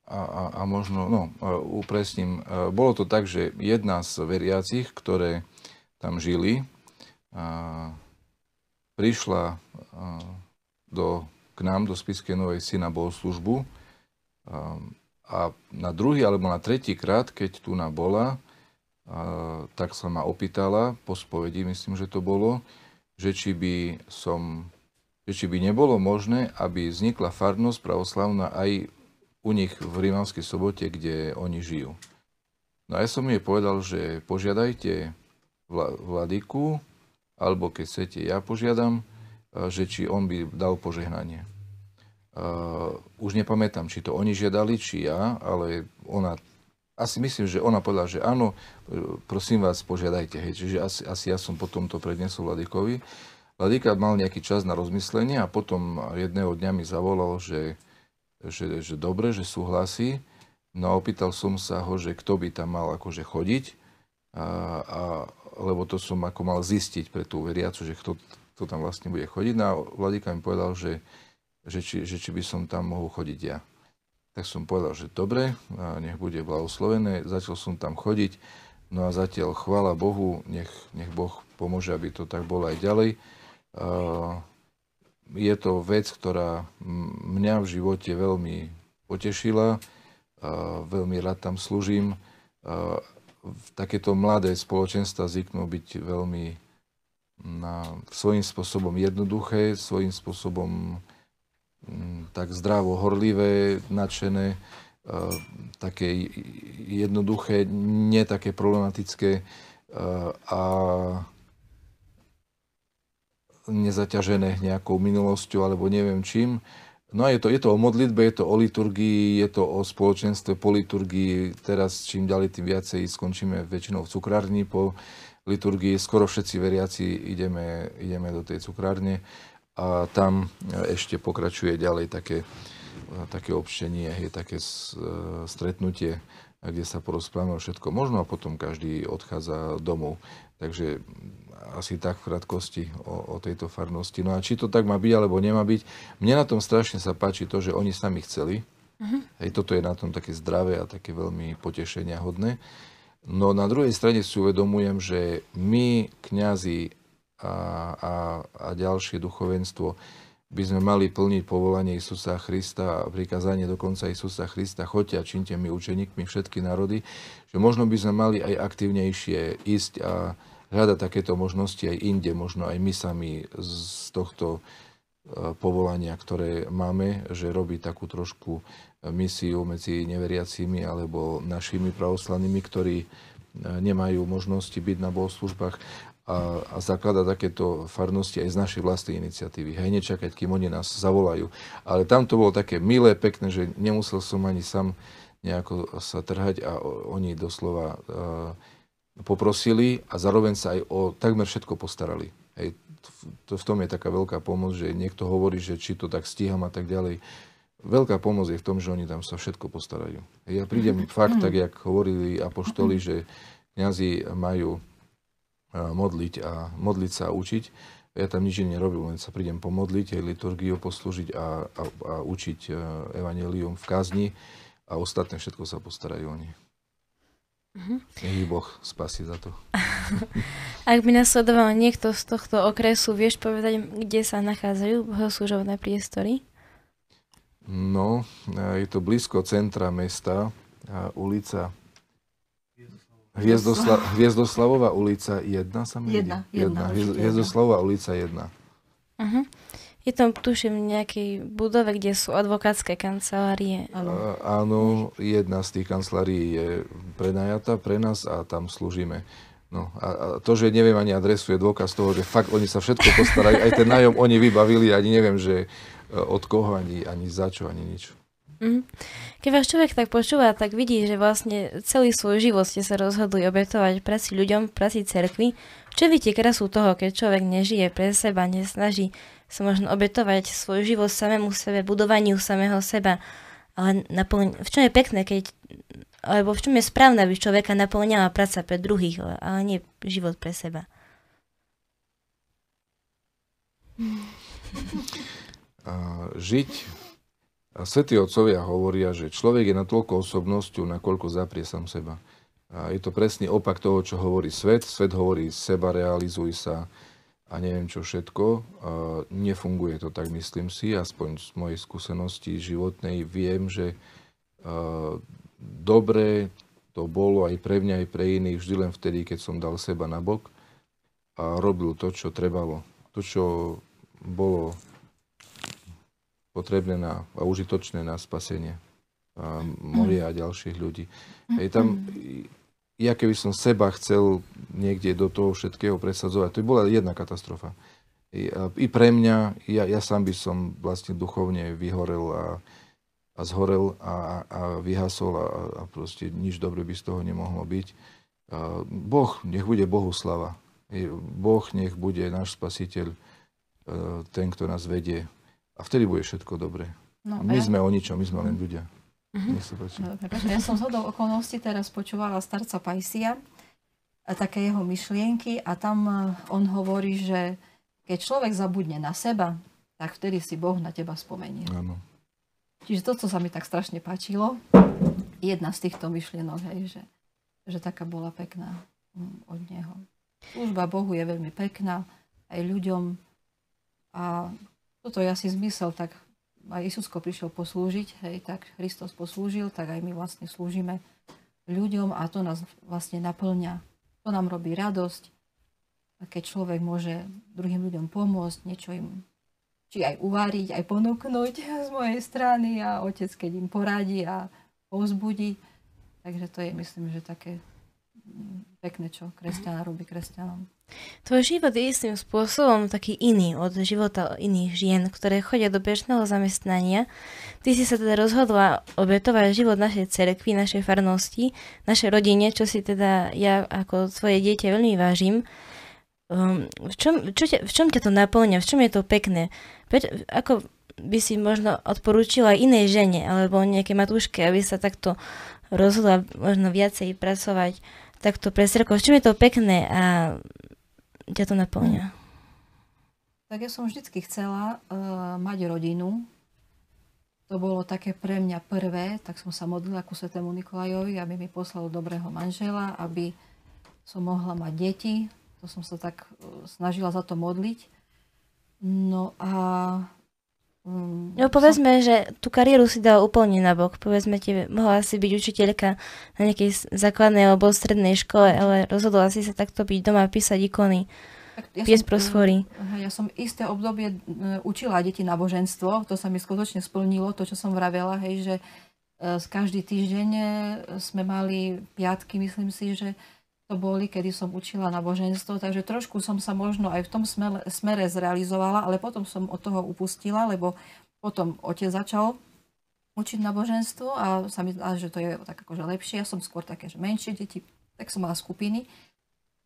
a, a, a možno, no, upresním, bolo to tak, že jedna z veriacich, ktoré tam žili, a, prišla a, do, k nám do Spiskej Novej Syna bohoslužbu a, a na druhý alebo na tretí krát, keď tu na bola, a, tak sa ma opýtala po spovedi, myslím, že to bolo, že či by som že či by nebolo možné, aby vznikla farnosť pravoslavná aj u nich v Rímavskej sobote, kde oni žijú. No a ja som jej povedal, že požiadajte vladyku, alebo keď chcete, ja požiadam, že či on by dal požehnanie. Uh, už nepamätám, či to oni žiadali, či ja, ale ona, asi myslím, že ona povedala, že áno, prosím vás, požiadajte. Hej. Čiže asi, asi ja som potom to prednesol Vladikovi. Vladika mal nejaký čas na rozmyslenie a potom jedného dňa mi zavolal, že že, že dobre, že súhlasí. No a opýtal som sa ho, že kto by tam mal akože chodiť, a, a, lebo to som ako mal zistiť pre tú veriacu, že kto, kto tam vlastne bude chodiť. No a Vladika mi povedal, že, že, či, že či by som tam mohol chodiť ja. Tak som povedal, že dobre, nech bude blahoslovené. Začal som tam chodiť, no a zatiaľ chvála Bohu, nech, nech Boh pomôže, aby to tak bolo aj ďalej. Uh, je to vec, ktorá mňa v živote veľmi potešila. Veľmi rád tam slúžim. Takéto mladé spoločenstva zvyknú byť veľmi na, svojím spôsobom jednoduché, svojím spôsobom tak zdravo horlivé, nadšené, také jednoduché, nie také problematické a nezaťažené nejakou minulosťou alebo neviem čím. No a je to, je to o modlitbe, je to o liturgii, je to o spoločenstve po liturgii. Teraz čím ďalej, tým viacej skončíme väčšinou v cukrárni po liturgii. Skoro všetci veriaci ideme, ideme do tej cukrárne a tam ešte pokračuje ďalej také, také občenie, je také stretnutie, kde sa porozprávame o všetko možno a potom každý odchádza domov. Takže asi tak v krátkosti o, o tejto farnosti. No a či to tak má byť, alebo nemá byť. Mne na tom strašne sa páči to, že oni sami chceli. Uh-huh. Hej, toto je na tom také zdravé a také veľmi potešenia hodné. No na druhej strane si uvedomujem, že my, kňazi a, a, a ďalšie duchovenstvo, by sme mali plniť povolanie Isusa Krista a prikázanie dokonca Isusa Krista, choďte a činte mi učeníkmi všetky národy, že možno by sme mali aj aktívnejšie ísť a hľadať takéto možnosti aj inde, možno aj my sami z tohto e, povolania, ktoré máme, že robí takú trošku misiu medzi neveriacimi alebo našimi pravoslavnými, ktorí e, nemajú možnosti byť na bohoslužbách a, a zaklada takéto farnosti aj z našej vlastnej iniciatívy. Hej, nečakať, kým oni nás zavolajú. Ale tam to bolo také milé, pekné, že nemusel som ani sám nejako sa trhať a oni doslova uh, poprosili a zároveň sa aj o takmer všetko postarali. Hej, to, v tom je taká veľká pomoc, že niekto hovorí, že či to tak stíham a tak ďalej. Veľká pomoc je v tom, že oni tam sa všetko postarajú. Ja prídem fakt, tak jak hovorili apoštoli, že kniazy majú modliť a modliť sa a učiť. Ja tam nič nerobím, len sa prídem pomodliť, aj liturgiu poslúžiť a, a, a učiť e, evanelium v kazni a ostatné všetko sa postarajú oni. Mm-hmm. Nech Boh spasí za to. [LAUGHS] Ak by nasledoval niekto z tohto okresu, vieš povedať, kde sa nachádzajú bohoslužobné priestory? No, je to blízko centra mesta, ulica Hviezdosla- Hviezdoslavová ulica 1 sa mi Jedna, jedna, jedna. Hviezdoslavová ulica 1. Uh-huh. Je tam, tuším, nejakej budove, kde sú advokátske kancelárie. Áno. Áno, jedna z tých kancelárií je prenajatá pre nás a tam slúžime. No a, a to, že neviem ani adresu, je dôkaz toho, že fakt oni sa všetko postarajú. Aj ten nájom oni vybavili, ani neviem, že e, od koho, ani, ani za čo, ani nič. Mhm. Keď vás človek tak počúva, tak vidí, že vlastne celý svoj život ste sa rozhodli obetovať práci ľuďom, práci cerkvi. Čo vidíte krasu toho, keď človek nežije pre seba, nesnaží sa možno obetovať svoj život samému sebe, budovaniu samého seba, ale naplň... v čom je pekné, keď alebo v čom je správne, aby človeka naplňala práca pre druhých, ale nie život pre seba. A žiť, a svätí otcovia hovoria, že človek je natoľko osobnosťou, nakoľko zaprie sám seba. A je to presný opak toho, čo hovorí svet. Svet hovorí seba, realizuj sa a neviem čo všetko. Nefunguje to tak, myslím si, aspoň z mojej skúsenosti životnej viem, že dobre to bolo aj pre mňa, aj pre iných vždy len vtedy, keď som dal seba na bok a robil to, čo trebalo. To, čo bolo potrebné na, a užitočné na spasenie a moria a ďalších ľudí. Hej, tam, ja keby som seba chcel niekde do toho všetkého presadzovať, to by bola jedna katastrofa. I, pre mňa, ja, ja sám by som vlastne duchovne vyhorel a, a zhorel a, a vyhasol a, a proste nič dobre by z toho nemohlo byť. Boh, nech bude Bohu slava. Boh nech bude náš spasiteľ, ten, kto nás vedie. A vtedy bude všetko dobré. No, My ja- sme o ničom, my sme len ľudia. Prepáč, Ja som z hodou okolností teraz počúvala starca Pajsia a také jeho myšlienky a tam eh, on hovorí, že keď človek zabudne na seba, tak vtedy si Boh na teba spomenie. Áno. Čiže to, co sa mi tak strašne páčilo, jedna z týchto myšlienok, hej, že, že taká bola pekná mm, od neho. Služba Bohu je veľmi pekná, aj ľuďom. A toto je asi zmysel, tak aj Isusko prišiel poslúžiť, hej, tak Kristus poslúžil, tak aj my vlastne slúžime ľuďom a to nás vlastne naplňa. To nám robí radosť, keď človek môže druhým ľuďom pomôcť, niečo im či aj uváriť, aj ponúknuť [LAUGHS] z mojej strany a otec, keď im poradí a povzbudí. Takže to je, myslím, že také mm, pekné, čo kresťan robí kresťanom. Tvoj život je istým spôsobom taký iný od života iných žien, ktoré chodia do bežného zamestnania. Ty si sa teda rozhodla obetovať život našej cerkvi, našej farnosti, našej rodine, čo si teda ja ako svoje dieťa veľmi vážim. Um, v, čom, čo ťa, v čom ťa to naplňa? V čom je to pekné? Preč, ako by si možno odporúčila inej žene alebo nejaké matúške, aby sa takto rozhodla možno viacej pracovať takto pre cerkev. V čom je to pekné a ťa to naplňa? Tak ja som vždycky chcela uh, mať rodinu. To bolo také pre mňa prvé, tak som sa modlila ku svetému Nikolajovi, aby mi poslal dobrého manžela, aby som mohla mať deti. To som sa tak uh, snažila za to modliť. No a... Um, No povedzme, že tú kariéru si dala úplne nabok. Povedzme ti, mohla si byť učiteľka na nejakej základnej alebo strednej škole, ale rozhodla si sa takto byť doma, písať ikony, ja som, prosfory. eh, Ja som isté obdobie učila deti náboženstvo, to sa mi skutočne splnilo, to, čo som vravela, hej, že z každý týždeň eh, sme mali piatky, myslím si, že to boli, kedy som učila náboženstvo, takže trošku som sa možno aj v tom smere, zrealizovala, ale potom som od toho upustila, lebo potom otec začal učiť náboženstvo a sa mi zdá, že to je tak akože lepšie. Ja som skôr také, že menšie deti, tak som mala skupiny.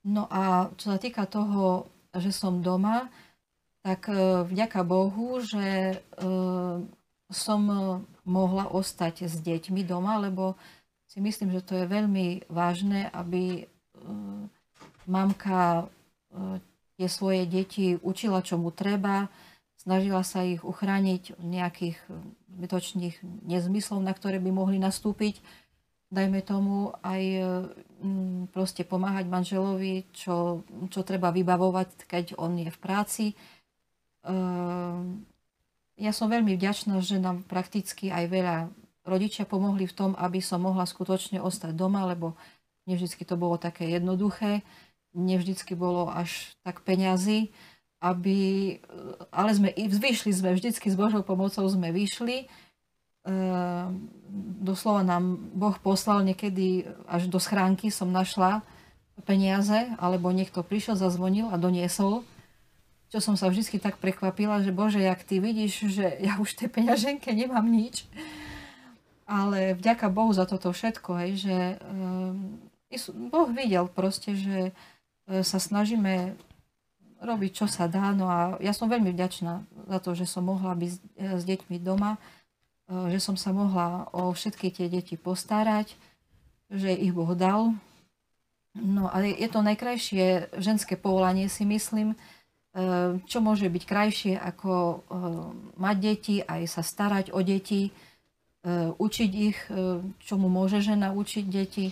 No a čo sa týka toho, že som doma, tak e, vďaka Bohu, že e, som mohla ostať s deťmi doma, lebo si myslím, že to je veľmi vážne, aby mamka e, tie svoje deti učila, čo mu treba, snažila sa ich uchrániť od nejakých e, zbytočných nezmyslov, na ktoré by mohli nastúpiť dajme tomu, aj e, proste pomáhať manželovi, čo, čo treba vybavovať, keď on je v práci. Ja som veľmi vďačná, že nám prakticky aj veľa rodičia pomohli v tom, aby som mohla skutočne ostať doma, lebo nevždycky to bolo také jednoduché, nevždycky bolo až tak peňazí, aby, ale sme, vyšli sme, vždycky s Božou pomocou sme vyšli. E, doslova nám Boh poslal niekedy až do schránky som našla peniaze, alebo niekto prišiel, zazvonil a doniesol. Čo som sa vždy tak prekvapila, že Bože, jak ty vidíš, že [LAUGHS] ja už tej peňaženke nemám nič. Ale vďaka Bohu za toto všetko, hej, že um, Boh videl proste, že uh, sa snažíme robiť, čo sa dá. No a ja som veľmi vďačná za to, že som mohla byť s deťmi doma, uh, že som sa mohla o všetky tie deti postarať, že ich Boh dal. No a je to najkrajšie ženské povolanie, si myslím, čo môže byť krajšie ako mať deti, aj sa starať o deti, E, učiť ich, e, čomu môže žena učiť deti.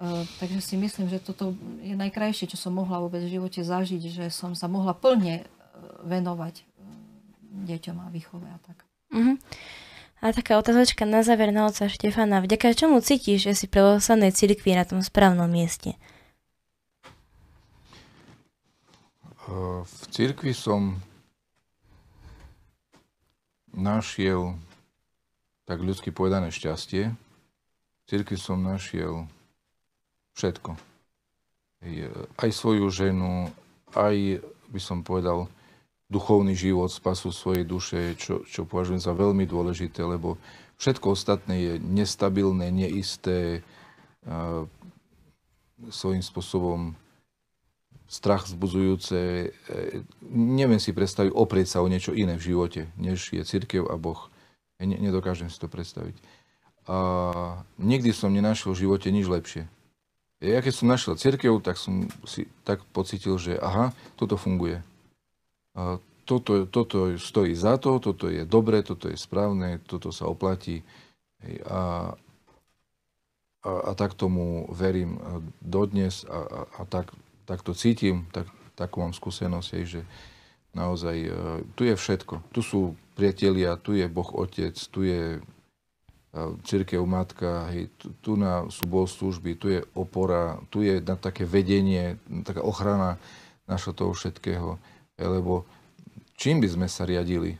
E, takže si myslím, že toto je najkrajšie, čo som mohla vôbec v živote zažiť, že som sa mohla plne venovať deťom a výchove a tak. Uh-huh. A taká otázočka na záver na otca Štefana. Vďaka čomu cítiš, že si pre oslednej cirkvi na tom správnom mieste? V cirkvi som našiel tak ľudsky povedané šťastie. V cirkvi som našiel všetko. Aj svoju ženu, aj by som povedal duchovný život, spasu svojej duše, čo, čo považujem za veľmi dôležité, lebo všetko ostatné je nestabilné, neisté, svojím spôsobom strach vzbudzujúce. E, neviem si predstaviť oprieť sa o niečo iné v živote, než je církev a Boh. Ne, nedokážem si to predstaviť. A nikdy som nenašiel v živote nič lepšie. Ja keď som našiel církev, tak som si tak pocitil, že aha, toto funguje. Toto, toto stojí za to, toto je dobre, toto je správne, toto sa oplatí. A, a, a tak tomu verím dodnes a, a, a tak, tak to cítim, tak, takú mám skúsenosť, že naozaj e, tu je všetko. Tu sú priatelia, tu je Boh Otec, tu je církev matka, hej, tu, tu na, sú služby, tu je opora, tu je na také vedenie, taká ochrana našho toho všetkého. Lebo čím by sme sa riadili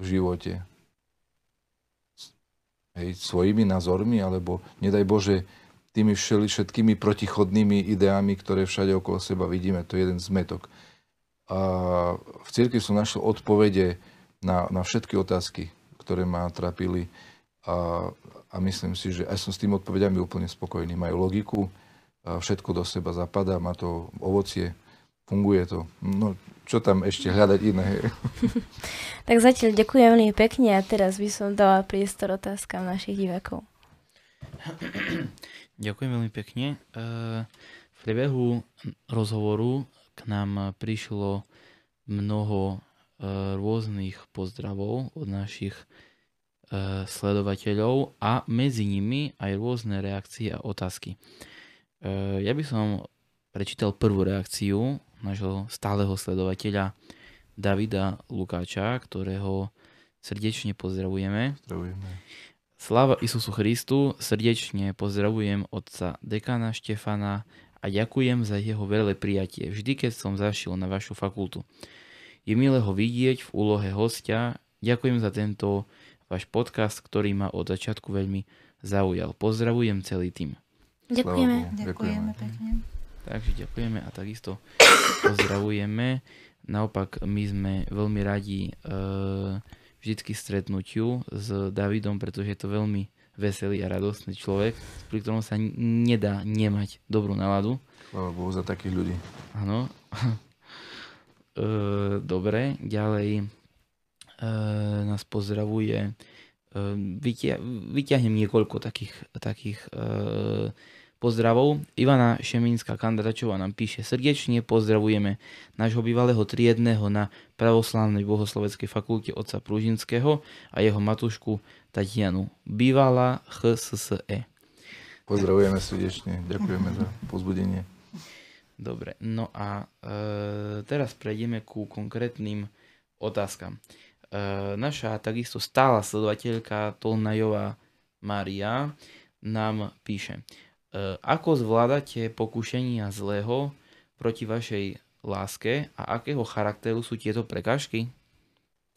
v živote? Hej, svojimi názormi, alebo nedaj Bože, tými všetkými protichodnými ideami, ktoré všade okolo seba vidíme, to je jeden zmetok. A v cirkvi som našiel odpovede na, na všetky otázky, ktoré ma trápili a, a myslím si, že aj som s tým odpovediami úplne spokojný. Majú logiku, všetko do seba zapadá, má to ovocie, funguje to. No, čo tam ešte hľadať iné? [LAUGHS] tak zatiaľ ďakujem veľmi pekne a teraz by som dala priestor otázkam našich divákov. [CLEARS THROAT] Ďakujem veľmi pekne. E, v priebehu rozhovoru k nám prišlo mnoho rôznych pozdravov od našich e, sledovateľov a medzi nimi aj rôzne reakcie a otázky. E, ja by som prečítal prvú reakciu nášho stáleho sledovateľa Davida Lukáča, ktorého srdečne pozdravujeme. Pozdravujeme. Sláva Isusu Christu, srdečne pozdravujem otca dekana Štefana a ďakujem za jeho veľké prijatie, vždy keď som zašiel na vašu fakultu. Je milé ho vidieť v úlohe hostia. Ďakujem za tento váš podcast, ktorý ma od začiatku veľmi zaujal. Pozdravujem celý tým. Ďakujeme. Ďakujeme pekne. Takže ďakujeme a takisto pozdravujeme. Naopak my sme veľmi radi e, vždycky stretnutiu s Davidom, pretože je to veľmi veselý a radostný človek, pri ktorom sa nedá nemať dobrú náladu. Chvála Bohu za takých ľudí. Áno. [LAUGHS] E, dobre, ďalej nás pozdravuje. E, vyťahnem niekoľko takých, takých pozdravov. Ivana Šemínska Kandračová nám píše srdečne pozdravujeme nášho bývalého triedného na pravoslávnej bohosloveckej fakulte otca Pružinského a jeho matušku Tatianu. Bývala HSSE. Pozdravujeme srdečne, ďakujeme za pozbudenie. Dobre, no a e, teraz prejdeme ku konkrétnym otázkam. E, naša takisto stála sledovateľka Tolnajová Maria nám píše. ako zvládate pokušenia zlého proti vašej láske a akého charakteru sú tieto prekážky?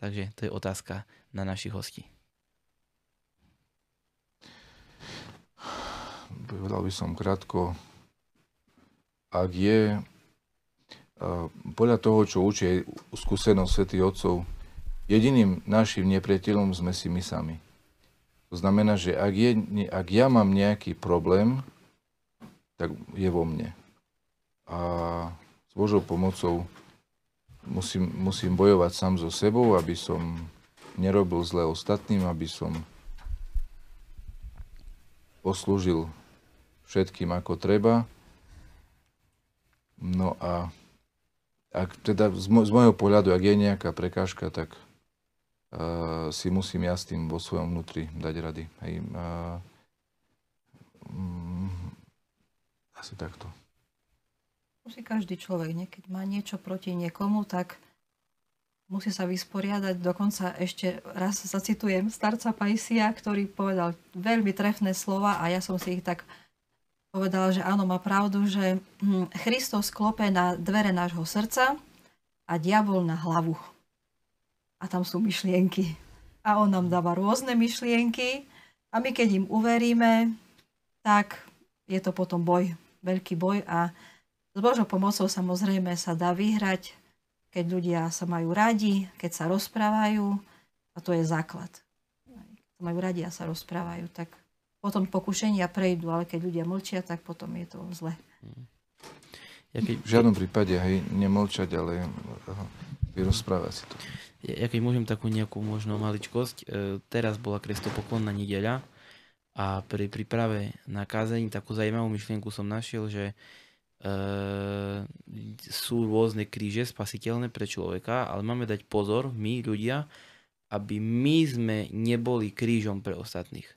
Takže to je otázka na našich hostí. Povedal by som krátko, ak je podľa toho, čo učí skúsenosť svätých Otcov, jediným našim nepriateľom sme si my sami. To znamená, že ak, je, ak ja mám nejaký problém, tak je vo mne. A s Božou pomocou musím, musím bojovať sám so sebou, aby som nerobil zle ostatným, aby som poslúžil všetkým ako treba. No a ak teda z, môjho pohľadu, ak je nejaká prekážka, tak si musím ja s tým vo svojom vnútri dať rady. Hej, uh, um, asi takto. Musí každý človek, nie? keď má niečo proti niekomu, tak musí sa vysporiadať. Dokonca ešte raz zacitujem starca Pajsia, ktorý povedal veľmi trefné slova a ja som si ich tak povedala, že áno, má pravdu, že hm, Kristus klope na dvere nášho srdca a diabol na hlavu. A tam sú myšlienky. A on nám dáva rôzne myšlienky a my keď im uveríme, tak je to potom boj, veľký boj a s Božou pomocou samozrejme sa dá vyhrať, keď ľudia sa majú radi, keď sa rozprávajú a to je základ. Keď sa majú radi a sa rozprávajú, tak potom pokušenia prejdú, ale keď ľudia mlčia, tak potom je to zle. Ja keď... V žiadnom prípade, hej, nemlčať, ale vyrozprávať si to. Ja, ja keď môžem takú nejakú možno maličkosť, e, teraz bola krestopoklonná nedeľa a pri príprave na kázení takú zaujímavú myšlienku som našiel, že e, sú rôzne kríže spasiteľné pre človeka, ale máme dať pozor, my ľudia, aby my sme neboli krížom pre ostatných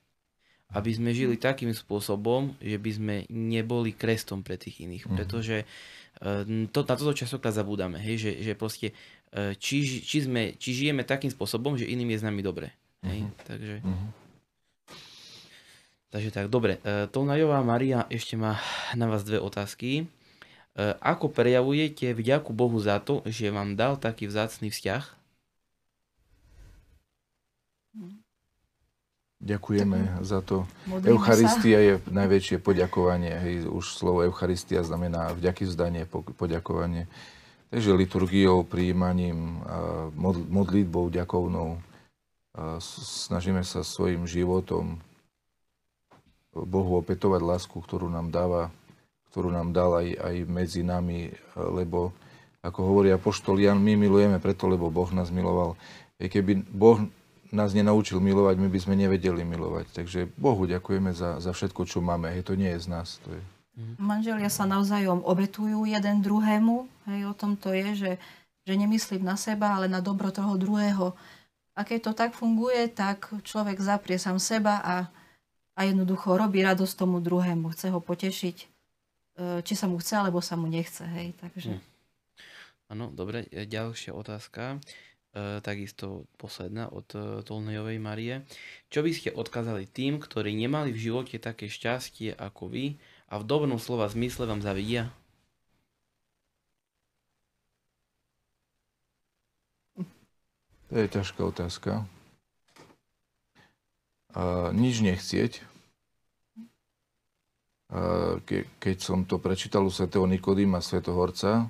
aby sme žili takým spôsobom, že by sme neboli krestom pre tých iných. Mm. Pretože e, to, na toto častokrát zabúdame, hej, že, že proste či, či, sme, či žijeme takým spôsobom, že iným je s nami dobre. Hej? Mm. Takže, mm. takže tak, dobre. E, Tolnajová Maria ešte má na vás dve otázky. Ako prejavujete vďaku Bohu za to, že vám dal taký vzácný vzťah? Ďakujeme za to. Modlíme Eucharistia sa. je najväčšie poďakovanie. Hej, už slovo Eucharistia znamená vďaky vzdanie, poďakovanie. Takže liturgiou, príjmaním, modlitbou ďakovnou snažíme sa svojim životom Bohu opätovať lásku, ktorú nám dáva, ktorú nám dal aj, aj medzi nami, lebo ako hovorí apoštol Jan, my milujeme preto, lebo Boh nás miloval. Keby Boh nás nenaučil milovať, my by sme nevedeli milovať. Takže Bohu ďakujeme za, za všetko, čo máme. Hej, to nie je z nás. To je... Mhm. Manželia sa navzájom obetujú jeden druhému. Hej, o tom to je, že, že nemyslím na seba, ale na dobro toho druhého. A keď to tak funguje, tak človek zaprie sám seba a, a jednoducho robí radosť tomu druhému. Chce ho potešiť, e, či sa mu chce, alebo sa mu nechce. Hej, takže... Áno, hm. dobre. E, ďalšia otázka. E, takisto posledná od Tolnejovej Marie. Čo by ste odkázali tým, ktorí nemali v živote také šťastie ako vy a v dobrom slova zmysle vám zavidia? To je ťažká otázka. A nič nechcieť. A ke, keď som to prečítal u svätého Nikodýma Svetohorca,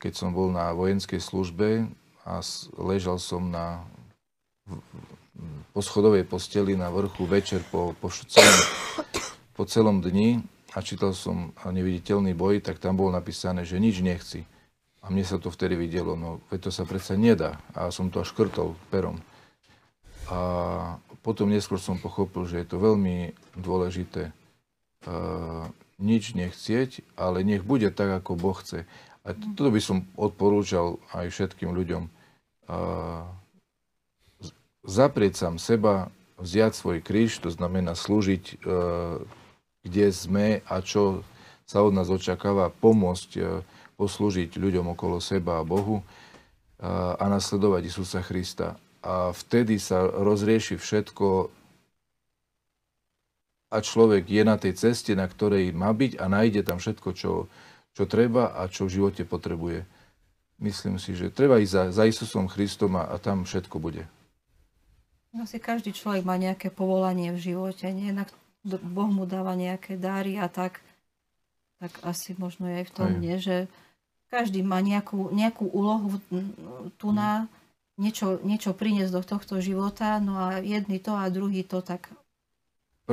keď som bol na vojenskej službe, a ležal som na poschodovej posteli na vrchu večer po, po, celom, po celom dni a čítal som neviditeľný boj, tak tam bolo napísané, že nič nechci. A mne sa to vtedy videlo, no veď to sa predsa nedá. A som to až škrtol perom. A potom neskôr som pochopil, že je to veľmi dôležité uh, nič nechcieť, ale nech bude tak, ako Boh chce. A toto by som odporúčal aj všetkým ľuďom zaprieť sám seba, vziať svoj kríž, to znamená slúžiť, e, kde sme a čo sa od nás očakáva, pomôcť e, poslúžiť ľuďom okolo seba a Bohu a nasledovať Isusa Krista. A vtedy sa rozrieši všetko a človek je na tej ceste, na ktorej má byť a nájde tam všetko, čo, čo treba a čo v živote potrebuje. Myslím si, že treba ísť za, za Isusom Christom a, a tam všetko bude. Asi každý človek má nejaké povolanie v živote, nie? Na, Boh mu dáva nejaké dary a tak, tak asi možno aj v tom, aj. nie? Že každý má nejakú, nejakú úlohu tu na niečo, niečo priniesť do tohto života, no a jedni to a druhý to tak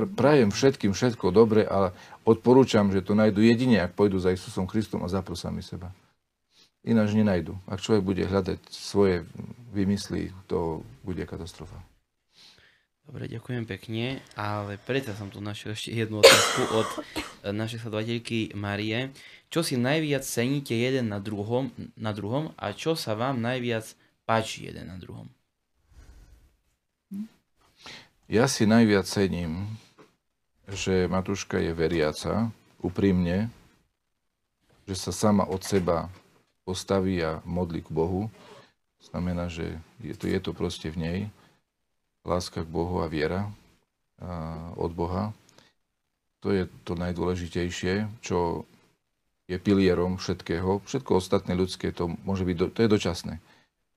prajem všetkým všetko dobre, ale odporúčam, že to nájdu jedine, ak pôjdu za Isusom Kristom a zaprú sami seba. Ináč nenajdu. Ak človek bude hľadať svoje vymysly, to bude katastrofa. Dobre, ďakujem pekne, ale predsa som tu našiel ešte jednu otázku od eh, našej sledovateľky Marie. Čo si najviac ceníte jeden na druhom, na druhom a čo sa vám najviac páči jeden na druhom? Ja si najviac cením že Matúška je veriaca, úprimne, že sa sama od seba postaví a modlí k Bohu. Znamená, že je to, je to proste v nej. Láska k Bohu a viera od Boha. To je to najdôležitejšie, čo je pilierom všetkého. Všetko ostatné ľudské, to, môže byť, to je dočasné.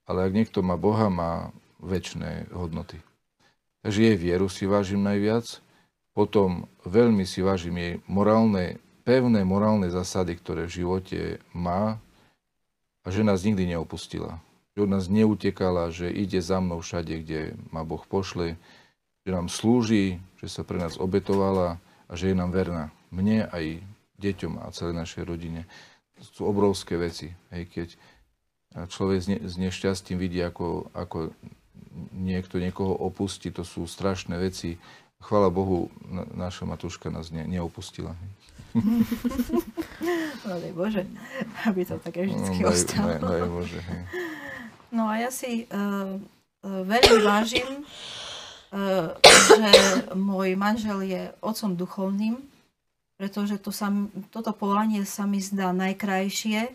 Ale ak niekto má Boha, má väčšie hodnoty. Takže jej vieru si vážim najviac potom veľmi si vážim jej morálne, pevné morálne zásady, ktoré v živote má a že nás nikdy neopustila. Že od nás neutekala, že ide za mnou všade, kde ma Boh pošle, že nám slúži, že sa pre nás obetovala a že je nám verná. Mne aj deťom a celej našej rodine. To sú obrovské veci. Hej, keď človek s nešťastím vidí, ako, ako niekto niekoho opustí, to sú strašné veci chvála Bohu, naša Matúška nás ne, neopustila. daj [LAUGHS] Bože, aby to také vždy no, ostalo. Daj, daj Bože, hej. No a ja si uh, veľmi vážim, uh, že môj manžel je otcom duchovným, pretože to sa, toto povolanie sa mi zdá najkrajšie.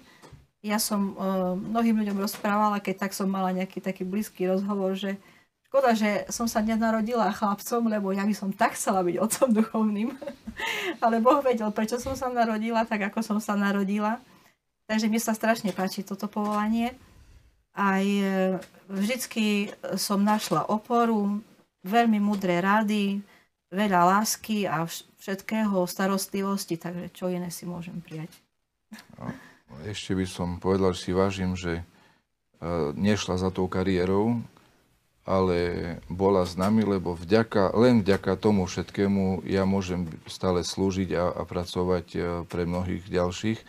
Ja som uh, mnohým ľuďom rozprávala, keď tak som mala nejaký taký blízky rozhovor, že Škoda, že som sa nenarodila chlapcom, lebo ja by som tak chcela byť otcom duchovným. [LAUGHS] Ale Boh vedel, prečo som sa narodila, tak ako som sa narodila. Takže mi sa strašne páči toto povolanie. Aj e, vždycky som našla oporu, veľmi mudré rady, veľa lásky a všetkého starostlivosti, takže čo iné si môžem prijať. Ešte by som povedal, že si vážim, že e, nešla za tou kariérou, ale bola s nami, lebo vďaka, len vďaka tomu všetkému ja môžem stále slúžiť a, a pracovať e, pre mnohých ďalších,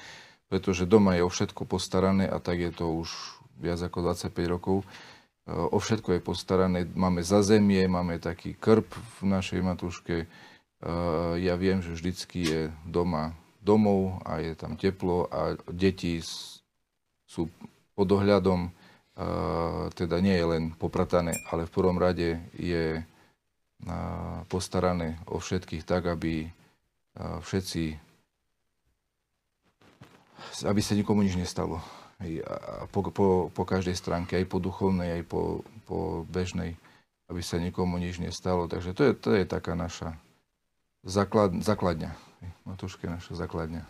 pretože doma je o všetko postarané a tak je to už viac ako 25 rokov. E, o všetko je postarané, máme zazemie, máme taký krp v našej matuške. E, ja viem, že vždycky je doma domov a je tam teplo a deti sú pod ohľadom teda nie je len popratané, ale v prvom rade je postarané o všetkých tak, aby všetci, aby sa nikomu nič nestalo. A po, po, po každej stránke, aj po duchovnej, aj po, po bežnej, aby sa nikomu nič nestalo. Takže to je, to je taká naša základ, základňa. Matúška je naša základňa.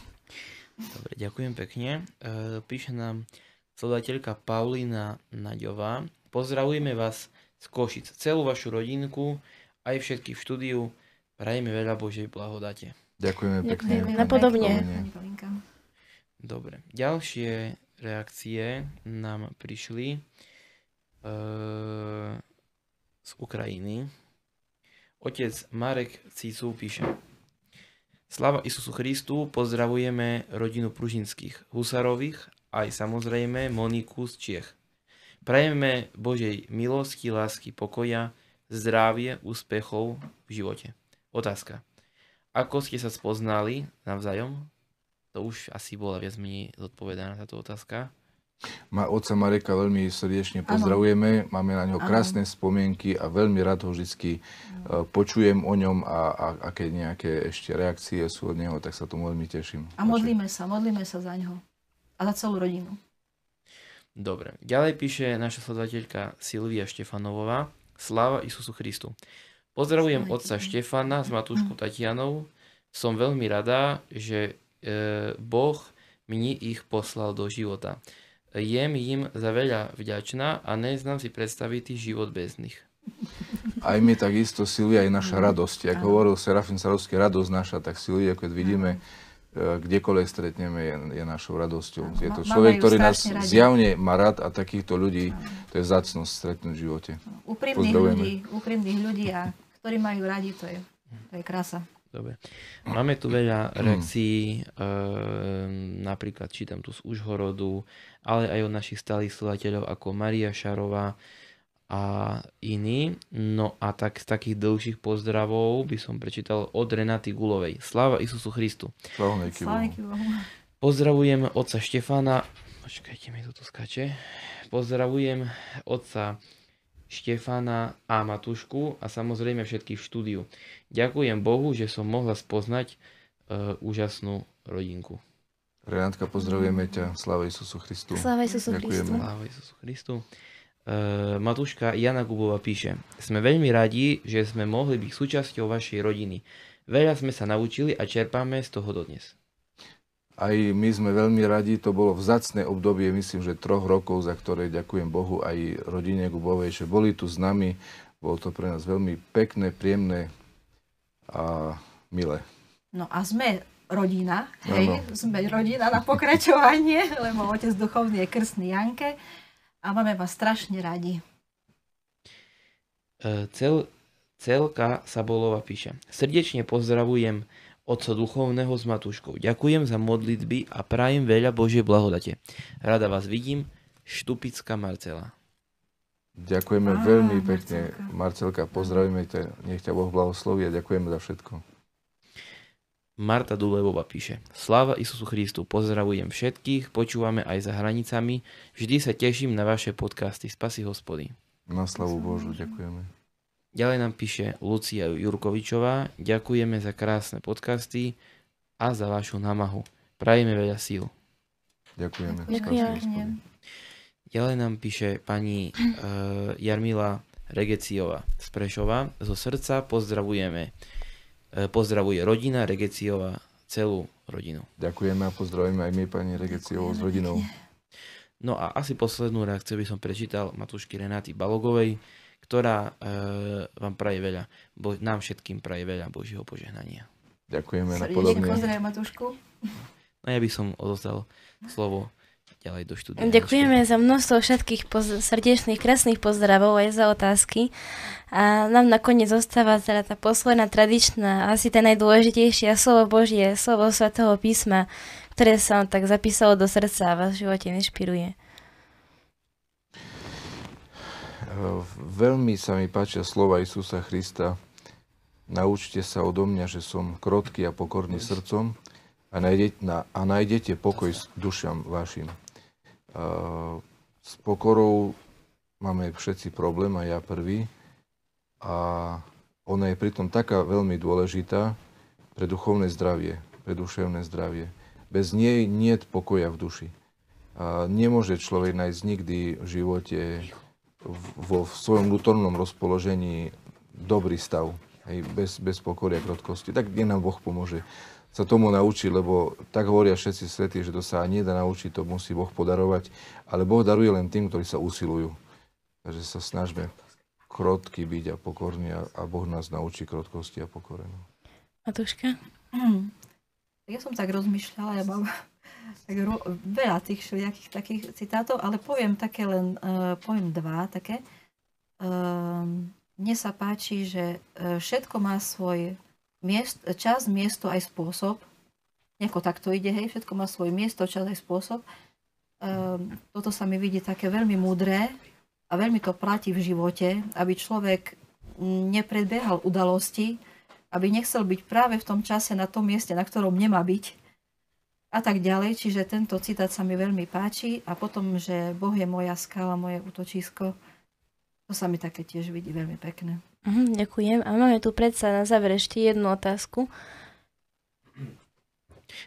[LAUGHS] Dobre, ďakujem pekne. E, píše nám sledateľka Paulina Naďová. Pozdravujeme vás z Košic, celú vašu rodinku, aj všetky v štúdiu. Prajeme veľa Božej blahodate. Ďakujeme pekne. Ďakujeme. Napodobne. Dobre, ďalšie reakcie nám prišli e, z Ukrajiny. Otec Marek Cicu píše Slava Isusu Christu, pozdravujeme rodinu Pružinských Husarových aj samozrejme Moniku z Čiech. Prajeme Božej milosti, lásky, pokoja, zdravie, úspechov v živote. Otázka. Ako ste sa spoznali navzájom? To už asi bola viac menej zodpovedaná táto otázka. Ma, otca Mareka veľmi srdečne pozdravujeme, ano. máme na neho krásne ano. spomienky a veľmi rád ho vždy uh, počujem o ňom a, a, a keď nejaké ešte reakcie sú od neho, tak sa tomu veľmi teším. A modlíme sa, modlíme sa za neho a za celú rodinu. Dobre. Ďalej píše naša sledovateľka Silvia Štefanovová. Sláva Isusu Christu. Pozdravujem otca Štefana s Matúškou Tatianou. Som veľmi rada, že e, Boh mni ich poslal do života. Jem im za veľa vďačná a neznám si predstaviť život bez nich. Aj my takisto, Silvia, je naša radosť. Ako hovoril Serafín Sarovský, radosť naša, tak Silvia, keď vidíme, e, kdekoľvek stretneme, je, je našou radosťou. Je to človek, ktorý nás radi. zjavne má rád a takýchto ľudí, to je zacnosť stretnúť v živote. Úprimných ľudí, úprimných ľudí a ktorí majú radi, to je, to je krása. Dobre. Máme tu veľa reakcií, e, napríklad čítam tu z Užhorodu, ale aj od našich stálych sledateľov ako Maria Šarová a iní. No a tak z takých dlhších pozdravov by som prečítal od Renaty Gulovej. Sláva Isusu Christu. Sláva Pozdravujem otca Štefana. Počkajte, mi to tu skače. Pozdravujem otca Štefana a Matušku a samozrejme všetkých v štúdiu. Ďakujem Bohu, že som mohla spoznať uh, úžasnú rodinku. Renátka, pozdravujeme ťa. Sláva Isusu Christu. Sláva Isusu Christu. Sláva Isusu Christu. Uh, Matuška Jana Gubova píše, sme veľmi radi, že sme mohli byť súčasťou vašej rodiny. Veľa sme sa naučili a čerpáme z toho dodnes. Aj my sme veľmi radi, to bolo vzácne obdobie, myslím, že troch rokov, za ktoré ďakujem Bohu aj rodine Gubovej, že boli tu s nami. Bolo to pre nás veľmi pekné, príjemné a milé. No a sme rodina, hej, no, no. sme rodina na pokračovanie, [LAUGHS] lebo otec duchovný je krstný Janke a máme vás strašne radi. E, cel, celka Sabolova píše. Srdečne pozdravujem Otco duchovného s Matúškou. Ďakujem za modlitby a prajem veľa Božie blahodate. Rada vás vidím, Štupická Marcela. Ďakujeme Á, veľmi pekne, Marcelka. Pozdravíme ťa, nech ťa Boh blahosloví a ďakujeme za všetko. Marta Dulevova píše. Sláva Isusu Christu, pozdravujem všetkých, počúvame aj za hranicami. Vždy sa teším na vaše podcasty. Spasi hospody. Na slavu Božu, ďakujeme. Ďalej nám píše Lucia Jurkovičová. Ďakujeme za krásne podcasty a za vašu námahu. Prajeme veľa síl. Ďakujeme. Ďakujem. Ďalej nám píše pani uh, Jarmila Regeciová z Prešova. Zo srdca pozdravujeme. Uh, pozdravuje rodina Regeciová, celú rodinu. Ďakujeme a pozdravujeme aj my pani Regeciovou s rodinou. No a asi poslednú reakciu by som prečítal Matúšky Renáty Balogovej ktorá e, vám praje veľa, bo, nám všetkým praje veľa Božieho požehnania. Ďakujeme na podobne. Pozdravujem Matúšku. No ja by som odostal slovo ďalej do štúdia. Ďakujeme za množstvo všetkých poz- srdečných, krásnych pozdravov aj za otázky. A nám nakoniec zostáva teda tá posledná tradičná, asi tá najdôležitejšia slovo Božie, slovo Svetého písma, ktoré sa vám tak zapísalo do srdca a vás v živote inšpiruje. Veľmi sa mi páčia slova Isusa Krista. Naučte sa odo mňa, že som krotký a pokorný srdcom a nájdete, a nájdete pokoj s dušam vašim. S pokorou máme všetci problém, a ja prvý. A ona je pritom taká veľmi dôležitá pre duchovné zdravie, pre duševné zdravie. Bez nej nie je pokoja v duši. A nemôže človek nájsť nikdy v živote vo svojom vnútornom rozpoložení dobrý stav, hej, bez, bez pokory a krotkosti. Tak kde nám Boh pomôže sa tomu naučiť, lebo tak hovoria všetci svetí, že to sa nedá naučiť, to musí Boh podarovať, ale Boh daruje len tým, ktorí sa usilujú. Takže sa snažme krotky byť a pokorní a, a Boh nás naučí krotkosti a pokore. Matuška? Hmm. Ja som tak rozmýšľala, ja mám tak ro- veľa tých všelijakých takých citátov, ale poviem také len, uh, poviem dva také. Uh, mne sa páči, že uh, všetko má svoj miest, čas, miesto aj spôsob. Nejako takto ide, hej, všetko má svoj miesto, čas aj spôsob. Uh, toto sa mi vidí také veľmi múdre a veľmi to platí v živote, aby človek nepredbiehal udalosti, aby nechcel byť práve v tom čase na tom mieste, na ktorom nemá byť, a tak ďalej. Čiže tento citát sa mi veľmi páči a potom, že Boh je moja skala, moje útočisko, to sa mi také tiež vidí veľmi pekné. Uh, ďakujem. A máme tu predsa na záver ešte jednu otázku.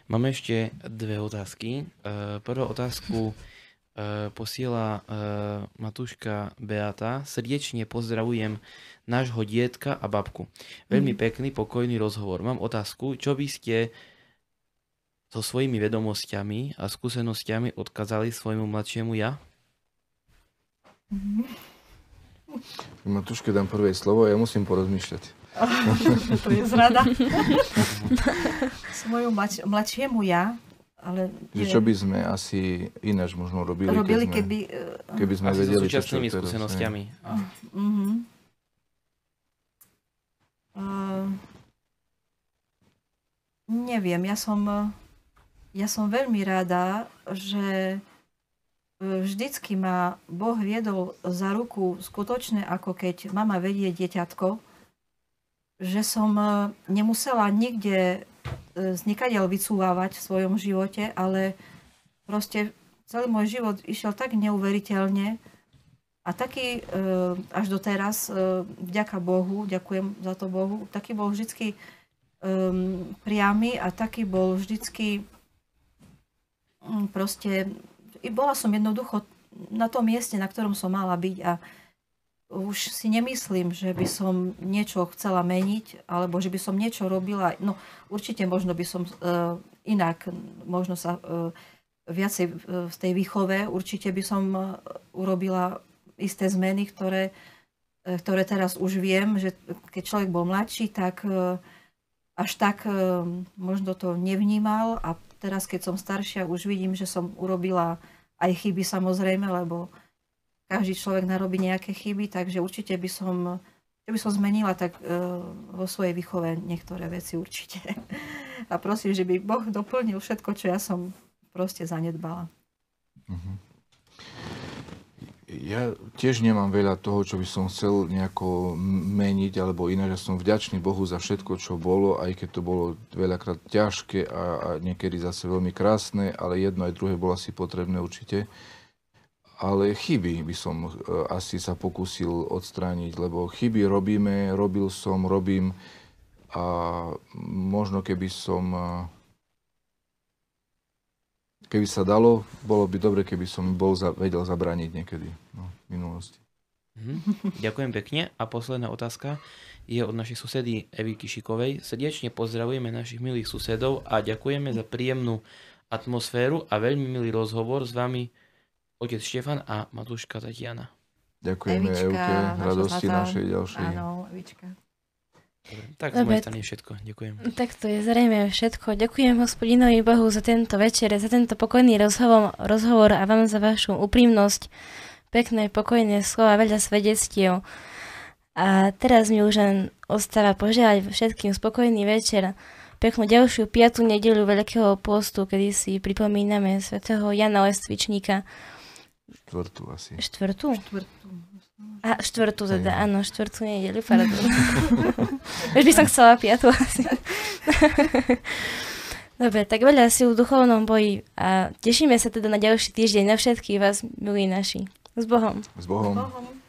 Máme ešte dve otázky. Uh, prvú otázku uh, posiela uh, Matuška Beata. Srdečne pozdravujem nášho dietka a babku. Veľmi Mhm. pekný, pokojný rozhovor. Mám otázku, čo by ste so svojimi vedomosťami a skúsenosťami odkázali svojmu mladšiemu ja? Matúške dám prvé slovo, ja musím porozmýšľať. [LAUGHS] to je zrada. [LAUGHS] Svoju mladš- mladšiemu ja, ale Že čo by sme asi ináč možno robili, robili, keď sme, keby... eh, keby sme Asi so vedeli, to, čo teraz, hej. skúsenostiami. mhm. Eh, neviem, ja som, eh, ja som veľmi rada, že vždycky ma Boh viedol za ruku skutočne, ako keď mama vedie dieťatko, že som eh, nemusela nikde eh, znikadiaľ vycúvávať v svojom živote, ale proste celý môj život išiel tak neuveriteľne a taký e, až doteraz, e, vďaka Bohu, ďakujem za to Bohu, taký bol vždycky priamy a taký bol vždycky mm, proste, bola som jednoducho na tom mieste, na ktorom som mala byť a už si nemyslím, že by som niečo chcela meniť, alebo že by som niečo robila. No určite možno by som uh, inak, možno sa uh, viacej v tej výchove, určite by som uh, urobila isté zmeny, ktoré, ktoré teraz už viem, že keď človek bol mladší, tak až tak možno to nevnímal a teraz, keď som staršia, už vidím, že som urobila aj chyby samozrejme, lebo každý človek narobí nejaké chyby, takže určite by som, čo som zmenila, tak uh, vo svojej výchove niektoré veci určite. [LAUGHS] A prosím, že by Boh doplnil všetko, čo ja som proste zanedbala. Mhm. Ja tiež nemám veľa toho, čo by som chcel nejako meniť alebo ináč. Ja som vďačný Bohu za všetko, čo bolo, aj keď to bolo veľakrát ťažké a, a niekedy zase veľmi krásne, ale jedno aj druhé bolo asi potrebné určite. Ale chyby by som uh, asi sa pokúsil odstrániť, lebo chyby robíme, robil som, robím a možno keby som... Keby sa dalo, bolo by dobre, keby som bol za, vedel zabrániť niekedy no, v minulosti. Mhm. Ďakujem pekne. A posledná otázka je od našej susedy Evy Kišikovej. Srdečne pozdravujeme našich milých susedov a ďakujeme za príjemnú atmosféru a veľmi milý rozhovor s vami otec Štefan a Matúška Tatiana. Ďakujeme Evička, Evke, radosti našej ďalšej. Áno, Evička. Dobre, tak z Dobre. mojej strany je všetko. Ďakujem. Tak to je zrejme všetko. Ďakujem hospodinovi Bohu za tento večer, za tento pokojný rozhovor, rozhovor a vám za vašu úprimnosť, pekné, pokojné slova, veľa svedectiev. A teraz mi už len ostáva požiadať všetkým spokojný večer, peknú ďalšiu piatú nedeľu Veľkého postu, kedy si pripomíname svätého Jana Ostvičníka. Štvrtú asi. Štvrtú? Štvrtú. A štvrtú teda, Hej. áno, štvrtú nedeľu, pardon. Už by som chcela piatu asi. [LAUGHS] Dobre, tak veľa si v duchovnom boji a tešíme sa teda na ďalší týždeň na všetkých vás, milí naši. S Bohom. S Bohom. Bohom.